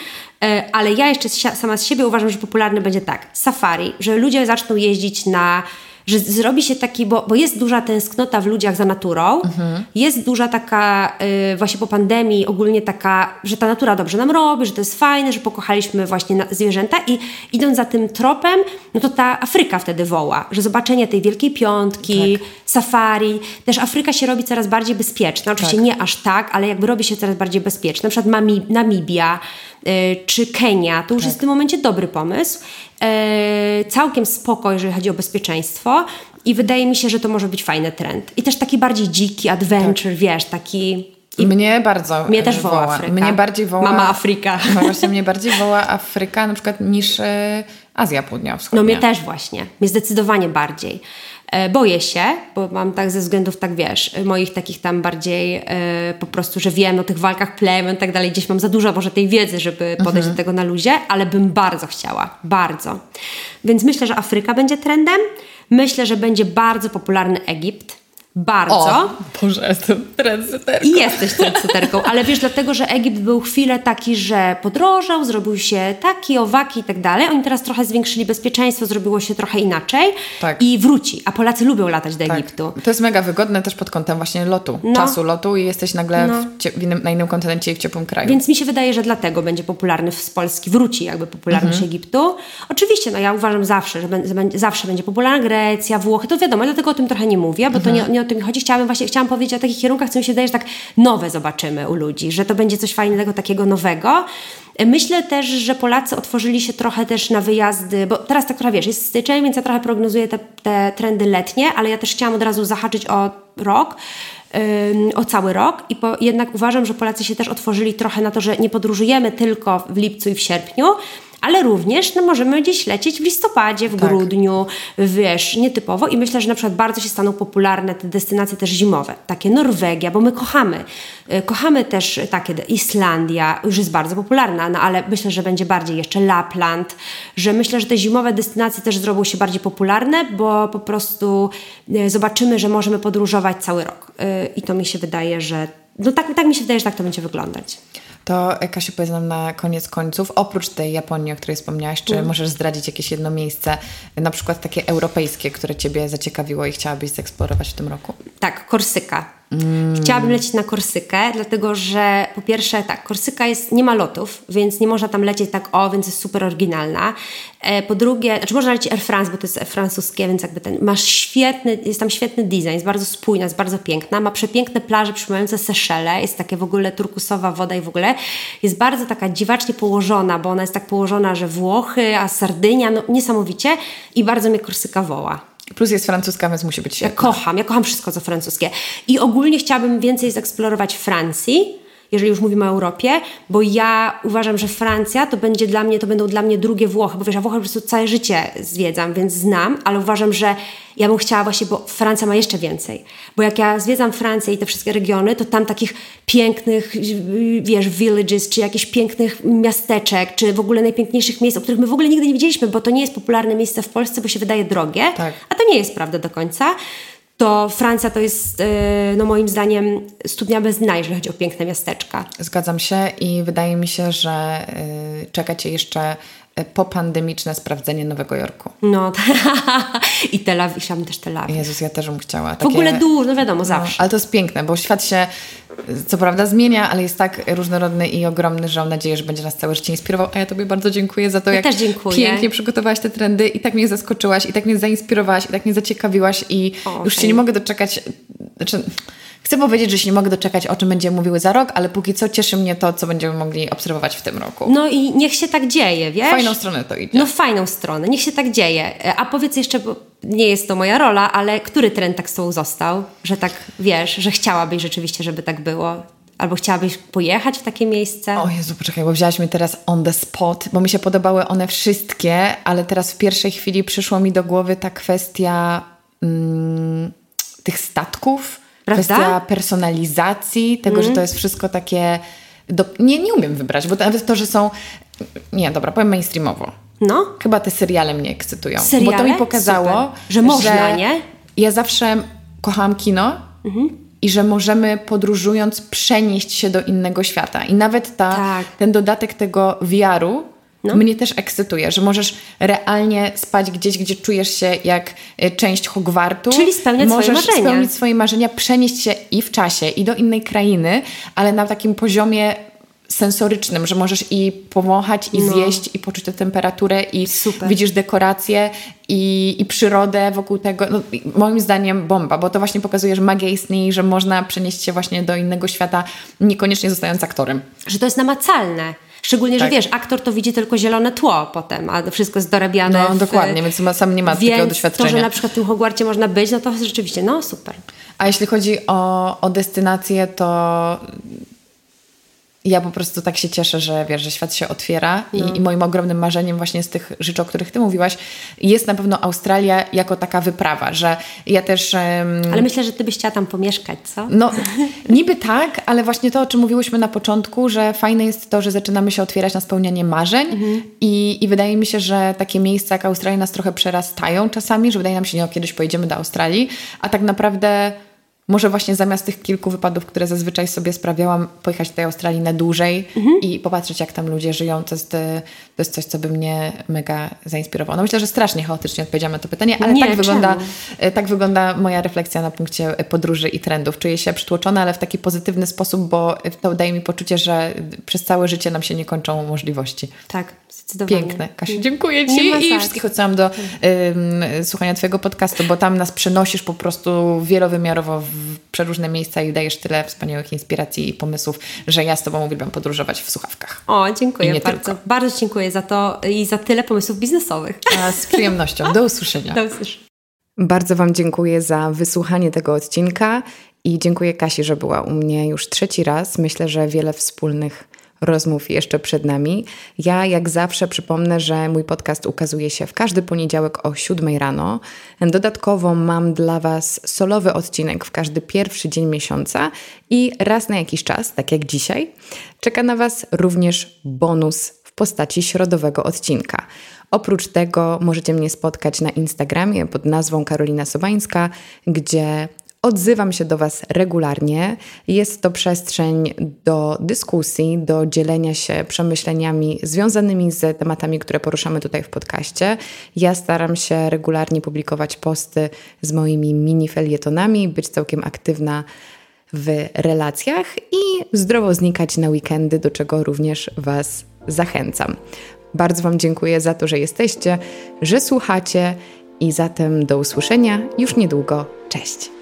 E, ale ja jeszcze sama z siebie uważam, że popularny będzie tak, safari, że ludzie zaczną jeździć na że zrobi się taki, bo, bo jest duża tęsknota w ludziach za naturą, mhm. jest duża taka y, właśnie po pandemii ogólnie taka, że ta natura dobrze nam robi, że to jest fajne, że pokochaliśmy właśnie na, zwierzęta i idąc za tym tropem, no to ta Afryka wtedy woła, że zobaczenie tej Wielkiej Piątki, tak. safari, też Afryka się robi coraz bardziej bezpieczna, oczywiście tak. nie aż tak, ale jakby robi się coraz bardziej bezpieczna, na przykład Namibia, czy Kenia, to już tak. jest w tym momencie dobry pomysł. Y, całkiem spoko, jeżeli chodzi o bezpieczeństwo. I wydaje mi się, że to może być fajny trend. I też taki bardziej dziki, adventure, tak. wiesz, taki i mnie bardzo Mnie też woła, woła Afryka. Mnie bardziej woła... Mama Afryka. No właśnie mnie bardziej woła Afryka na przykład niż e, Azja Południowo-Wschodnia. No mnie też właśnie. Mnie zdecydowanie bardziej. E, boję się, bo mam tak ze względów, tak wiesz, moich takich tam bardziej e, po prostu, że wiem o tych walkach plemion i tak dalej, gdzieś mam za dużo może tej wiedzy, żeby podejść mhm. do tego na luzie, ale bym bardzo chciała, bardzo. Więc myślę, że Afryka będzie trendem. Myślę, że będzie bardzo popularny Egipt bardzo. O, Boże, jestem trendseterką. I jesteś trendseterką, ale wiesz, dlatego, że Egipt był chwilę taki, że podrożał, zrobił się taki, owaki i tak dalej. Oni teraz trochę zwiększyli bezpieczeństwo, zrobiło się trochę inaczej tak. i wróci. A Polacy lubią latać do tak. Egiptu. To jest mega wygodne też pod kątem właśnie lotu, no. czasu lotu i jesteś nagle no. w, w innym, na innym kontynencie i w ciepłym kraju. Więc mi się wydaje, że dlatego będzie popularny z Polski, wróci jakby popularność mhm. Egiptu. Oczywiście, no ja uważam zawsze, że będzie, zawsze będzie popularna Grecja, Włochy, to wiadomo, dlatego o tym trochę nie mówię, bo mhm. to nie, nie o tym chodzi. Chciałabym właśnie chciałam powiedzieć o takich kierunkach, co mi się wydaje, że tak nowe zobaczymy u ludzi, że to będzie coś fajnego, takiego nowego. Myślę też, że Polacy otworzyli się trochę też na wyjazdy, bo teraz tak trochę wiesz, jest styczeń, więc ja trochę prognozuję te, te trendy letnie, ale ja też chciałam od razu zahaczyć o rok, o cały rok i po, jednak uważam, że Polacy się też otworzyli trochę na to, że nie podróżujemy tylko w lipcu i w sierpniu, ale również no, możemy gdzieś lecieć w listopadzie, w tak. grudniu, wiesz, nietypowo. I myślę, że na przykład bardzo się staną popularne te destynacje też zimowe, takie Norwegia, bo my kochamy, y, kochamy też takie, Islandia już jest bardzo popularna, no ale myślę, że będzie bardziej jeszcze Lapland, że myślę, że te zimowe destynacje też zrobią się bardziej popularne, bo po prostu y, zobaczymy, że możemy podróżować cały rok. Y, i to mi się wydaje, że no tak, tak mi się wydaje, że tak to będzie wyglądać. To Kasiu, powiedz nam na koniec końców, oprócz tej Japonii, o której wspomniałaś, czy mm. możesz zdradzić jakieś jedno miejsce, na przykład takie europejskie, które Ciebie zaciekawiło i chciałabyś zeksplorować w tym roku? Tak, Korsyka. Mm. Chciałabym lecieć na Korsykę, dlatego że po pierwsze tak, Korsyka jest, nie ma lotów, więc nie można tam lecieć tak o, więc jest super oryginalna. E, po drugie, znaczy można lecieć Air France, bo to jest francuskie, więc jakby ten, masz świetny, jest tam świetny design, jest bardzo spójna, jest bardzo piękna, ma przepiękne plaże przypominające Seszele, jest takie w ogóle turkusowa woda i w ogóle jest bardzo taka dziwacznie położona, bo ona jest tak położona, że Włochy, a Sardynia, no niesamowicie i bardzo mnie Korsyka woła. Plus jest francuska, więc musi być świetna. Ja kocham, ja kocham wszystko co francuskie. I ogólnie chciałabym więcej zeksplorować Francji, jeżeli już mówimy o Europie, bo ja uważam, że Francja to będzie dla mnie, to będą dla mnie drugie Włochy, bo wiesz, ja Włochy po prostu całe życie zwiedzam, więc znam, ale uważam, że ja bym chciała właśnie, bo Francja ma jeszcze więcej. Bo jak ja zwiedzam Francję i te wszystkie regiony, to tam takich pięknych, wiesz, villages, czy jakichś pięknych miasteczek, czy w ogóle najpiękniejszych miejsc, o których my w ogóle nigdy nie widzieliśmy, bo to nie jest popularne miejsce w Polsce, bo się wydaje drogie, tak. a to nie jest prawda do końca to Francja to jest e, no moim zdaniem studnia bez dna, jeżeli chodzi o piękne miasteczka. Zgadzam się i wydaje mi się, że y, czeka Cię jeszcze popandemiczne sprawdzenie Nowego Jorku. No, i Tel Awiw, chciałabym też Tel Awiw. Jezus, ja też bym chciała. Takie, w ogóle dużo, no wiadomo, no, zawsze. ale to jest piękne, bo świat się co prawda zmienia, ale jest tak różnorodny i ogromny, że mam nadzieję, że będzie nas całe życie inspirował. A ja Tobie bardzo dziękuję za to, ja jak pięknie przygotowałaś te trendy i tak mnie zaskoczyłaś, i tak mnie zainspirowałaś, i tak mnie zaciekawiłaś i o, już się nie mogę doczekać... Znaczy, Chcę powiedzieć, że się nie mogę doczekać, o czym będziemy mówiły za rok, ale póki co cieszy mnie to, co będziemy mogli obserwować w tym roku. No i niech się tak dzieje, wiesz? Fajną stronę to idzie. No fajną stronę, niech się tak dzieje. A powiedz jeszcze, nie jest to moja rola, ale który trend tak z tobą został? Że tak, wiesz, że chciałabyś rzeczywiście, żeby tak było? Albo chciałabyś pojechać w takie miejsce? O Jezu, poczekaj, bo wzięłaś mi teraz on the spot, bo mi się podobały one wszystkie, ale teraz w pierwszej chwili przyszło mi do głowy ta kwestia mm, tych statków Prawda? Kwestia personalizacji, tego, mm. że to jest wszystko takie... Do... Nie, nie umiem wybrać, bo nawet to, że są... Nie, dobra, powiem mainstreamowo. No. Chyba te seriale mnie ekscytują. Seriale? Bo to mi pokazało, Super. że można, że nie? Ja zawsze kochałam kino mhm. i że możemy podróżując przenieść się do innego świata. I nawet ta, tak. ten dodatek tego VR-u no. mnie też ekscytuje, że możesz realnie spać gdzieś, gdzie czujesz się jak e, część Hogwartu. Czyli spełniać możesz swoje marzenia. spełnić swoje marzenia, przenieść się i w czasie, i do innej krainy, ale na takim poziomie sensorycznym, że możesz i powąchać, i no. zjeść, i poczuć tę temperaturę, i Super. widzisz dekoracje, i, i przyrodę wokół tego. No, moim zdaniem bomba, bo to właśnie pokazuje, że magia istnieje, że można przenieść się właśnie do innego świata, niekoniecznie zostając aktorem. Że to jest namacalne. Szczególnie, tak. że wiesz, aktor to widzi tylko zielone tło potem, a wszystko jest dorabiane. No w, dokładnie, więc sam nie ma więc takiego doświadczenia. to, że na przykład w tym Hogwarcie można być, no to rzeczywiście, no super. A jeśli chodzi o, o destynację, to ja po prostu tak się cieszę, że wiesz, że świat się otwiera no. i, i, moim ogromnym marzeniem właśnie z tych rzeczy, o których ty mówiłaś, jest na pewno Australia jako taka wyprawa, że ja też... Um... Ale myślę, że ty byś chciała tam pomieszkać, co? No, niby tak, ale właśnie to, o czym mówiłyśmy na początku, że fajne jest to, że zaczynamy się otwierać na spełnianie marzeń mhm. i, i wydaje mi się, że takie miejsca jak Australia nas trochę przerastają czasami, że wydaje nam się, nie, o kiedyś pojedziemy do Australii, a tak naprawdę może właśnie zamiast tych kilku wypadów, które zazwyczaj sobie sprawiałam, pojechać do tej Australii na dłużej mhm. i popatrzeć, jak tam ludzie żyją, to jest, e, to jest coś, co by mnie mega zainspirowało. No myślę, że strasznie chaotycznie odpowiedziałam na to pytanie, ale Nie, tak, wygląda, e, tak wygląda moja refleksja na punkcie podróży i trendów. Czuję się przytłoczona, ale w taki pozytywny sposób, bo to daje mi poczucie, że przez całe życie nam się nie kończą możliwości. Tak, zdecydowanie. Piękne. Kasiu, dziękuję Ci i wszystkich odsyłam do um, słuchania Twojego podcastu, bo tam nas przenosisz po prostu wielowymiarowo w przeróżne miejsca i dajesz tyle wspaniałych inspiracji i pomysłów, że ja z Tobą uwielbiam podróżować w słuchawkach. O, dziękuję bardzo. Tylko. Bardzo dziękuję za to i za tyle pomysłów biznesowych. A z przyjemnością. Do usłyszenia. Do usłyszenia. Bardzo Wam dziękuję za wysłuchanie tego odcinka i dziękuję Kasi, że była u mnie już trzeci raz. Myślę, że wiele wspólnych rozmów jeszcze przed nami. Ja, jak zawsze, przypomnę, że mój podcast ukazuje się w każdy poniedziałek o 7 rano. Dodatkowo mam dla Was solowy odcinek w każdy pierwszy dzień miesiąca i raz na jakiś czas, tak jak dzisiaj, czeka na Was również bonus w postaci środowego odcinka. Oprócz tego możecie mnie spotkać na Instagramie pod nazwą Karolina Sobańska, gdzie Odzywam się do Was regularnie. Jest to przestrzeń do dyskusji, do dzielenia się przemyśleniami związanymi z tematami, które poruszamy tutaj w podcaście. Ja staram się regularnie publikować posty z moimi mini felietonami, być całkiem aktywna w relacjach i zdrowo znikać na weekendy, do czego również Was zachęcam. Bardzo Wam dziękuję za to, że jesteście, że słuchacie i zatem do usłyszenia już niedługo. Cześć!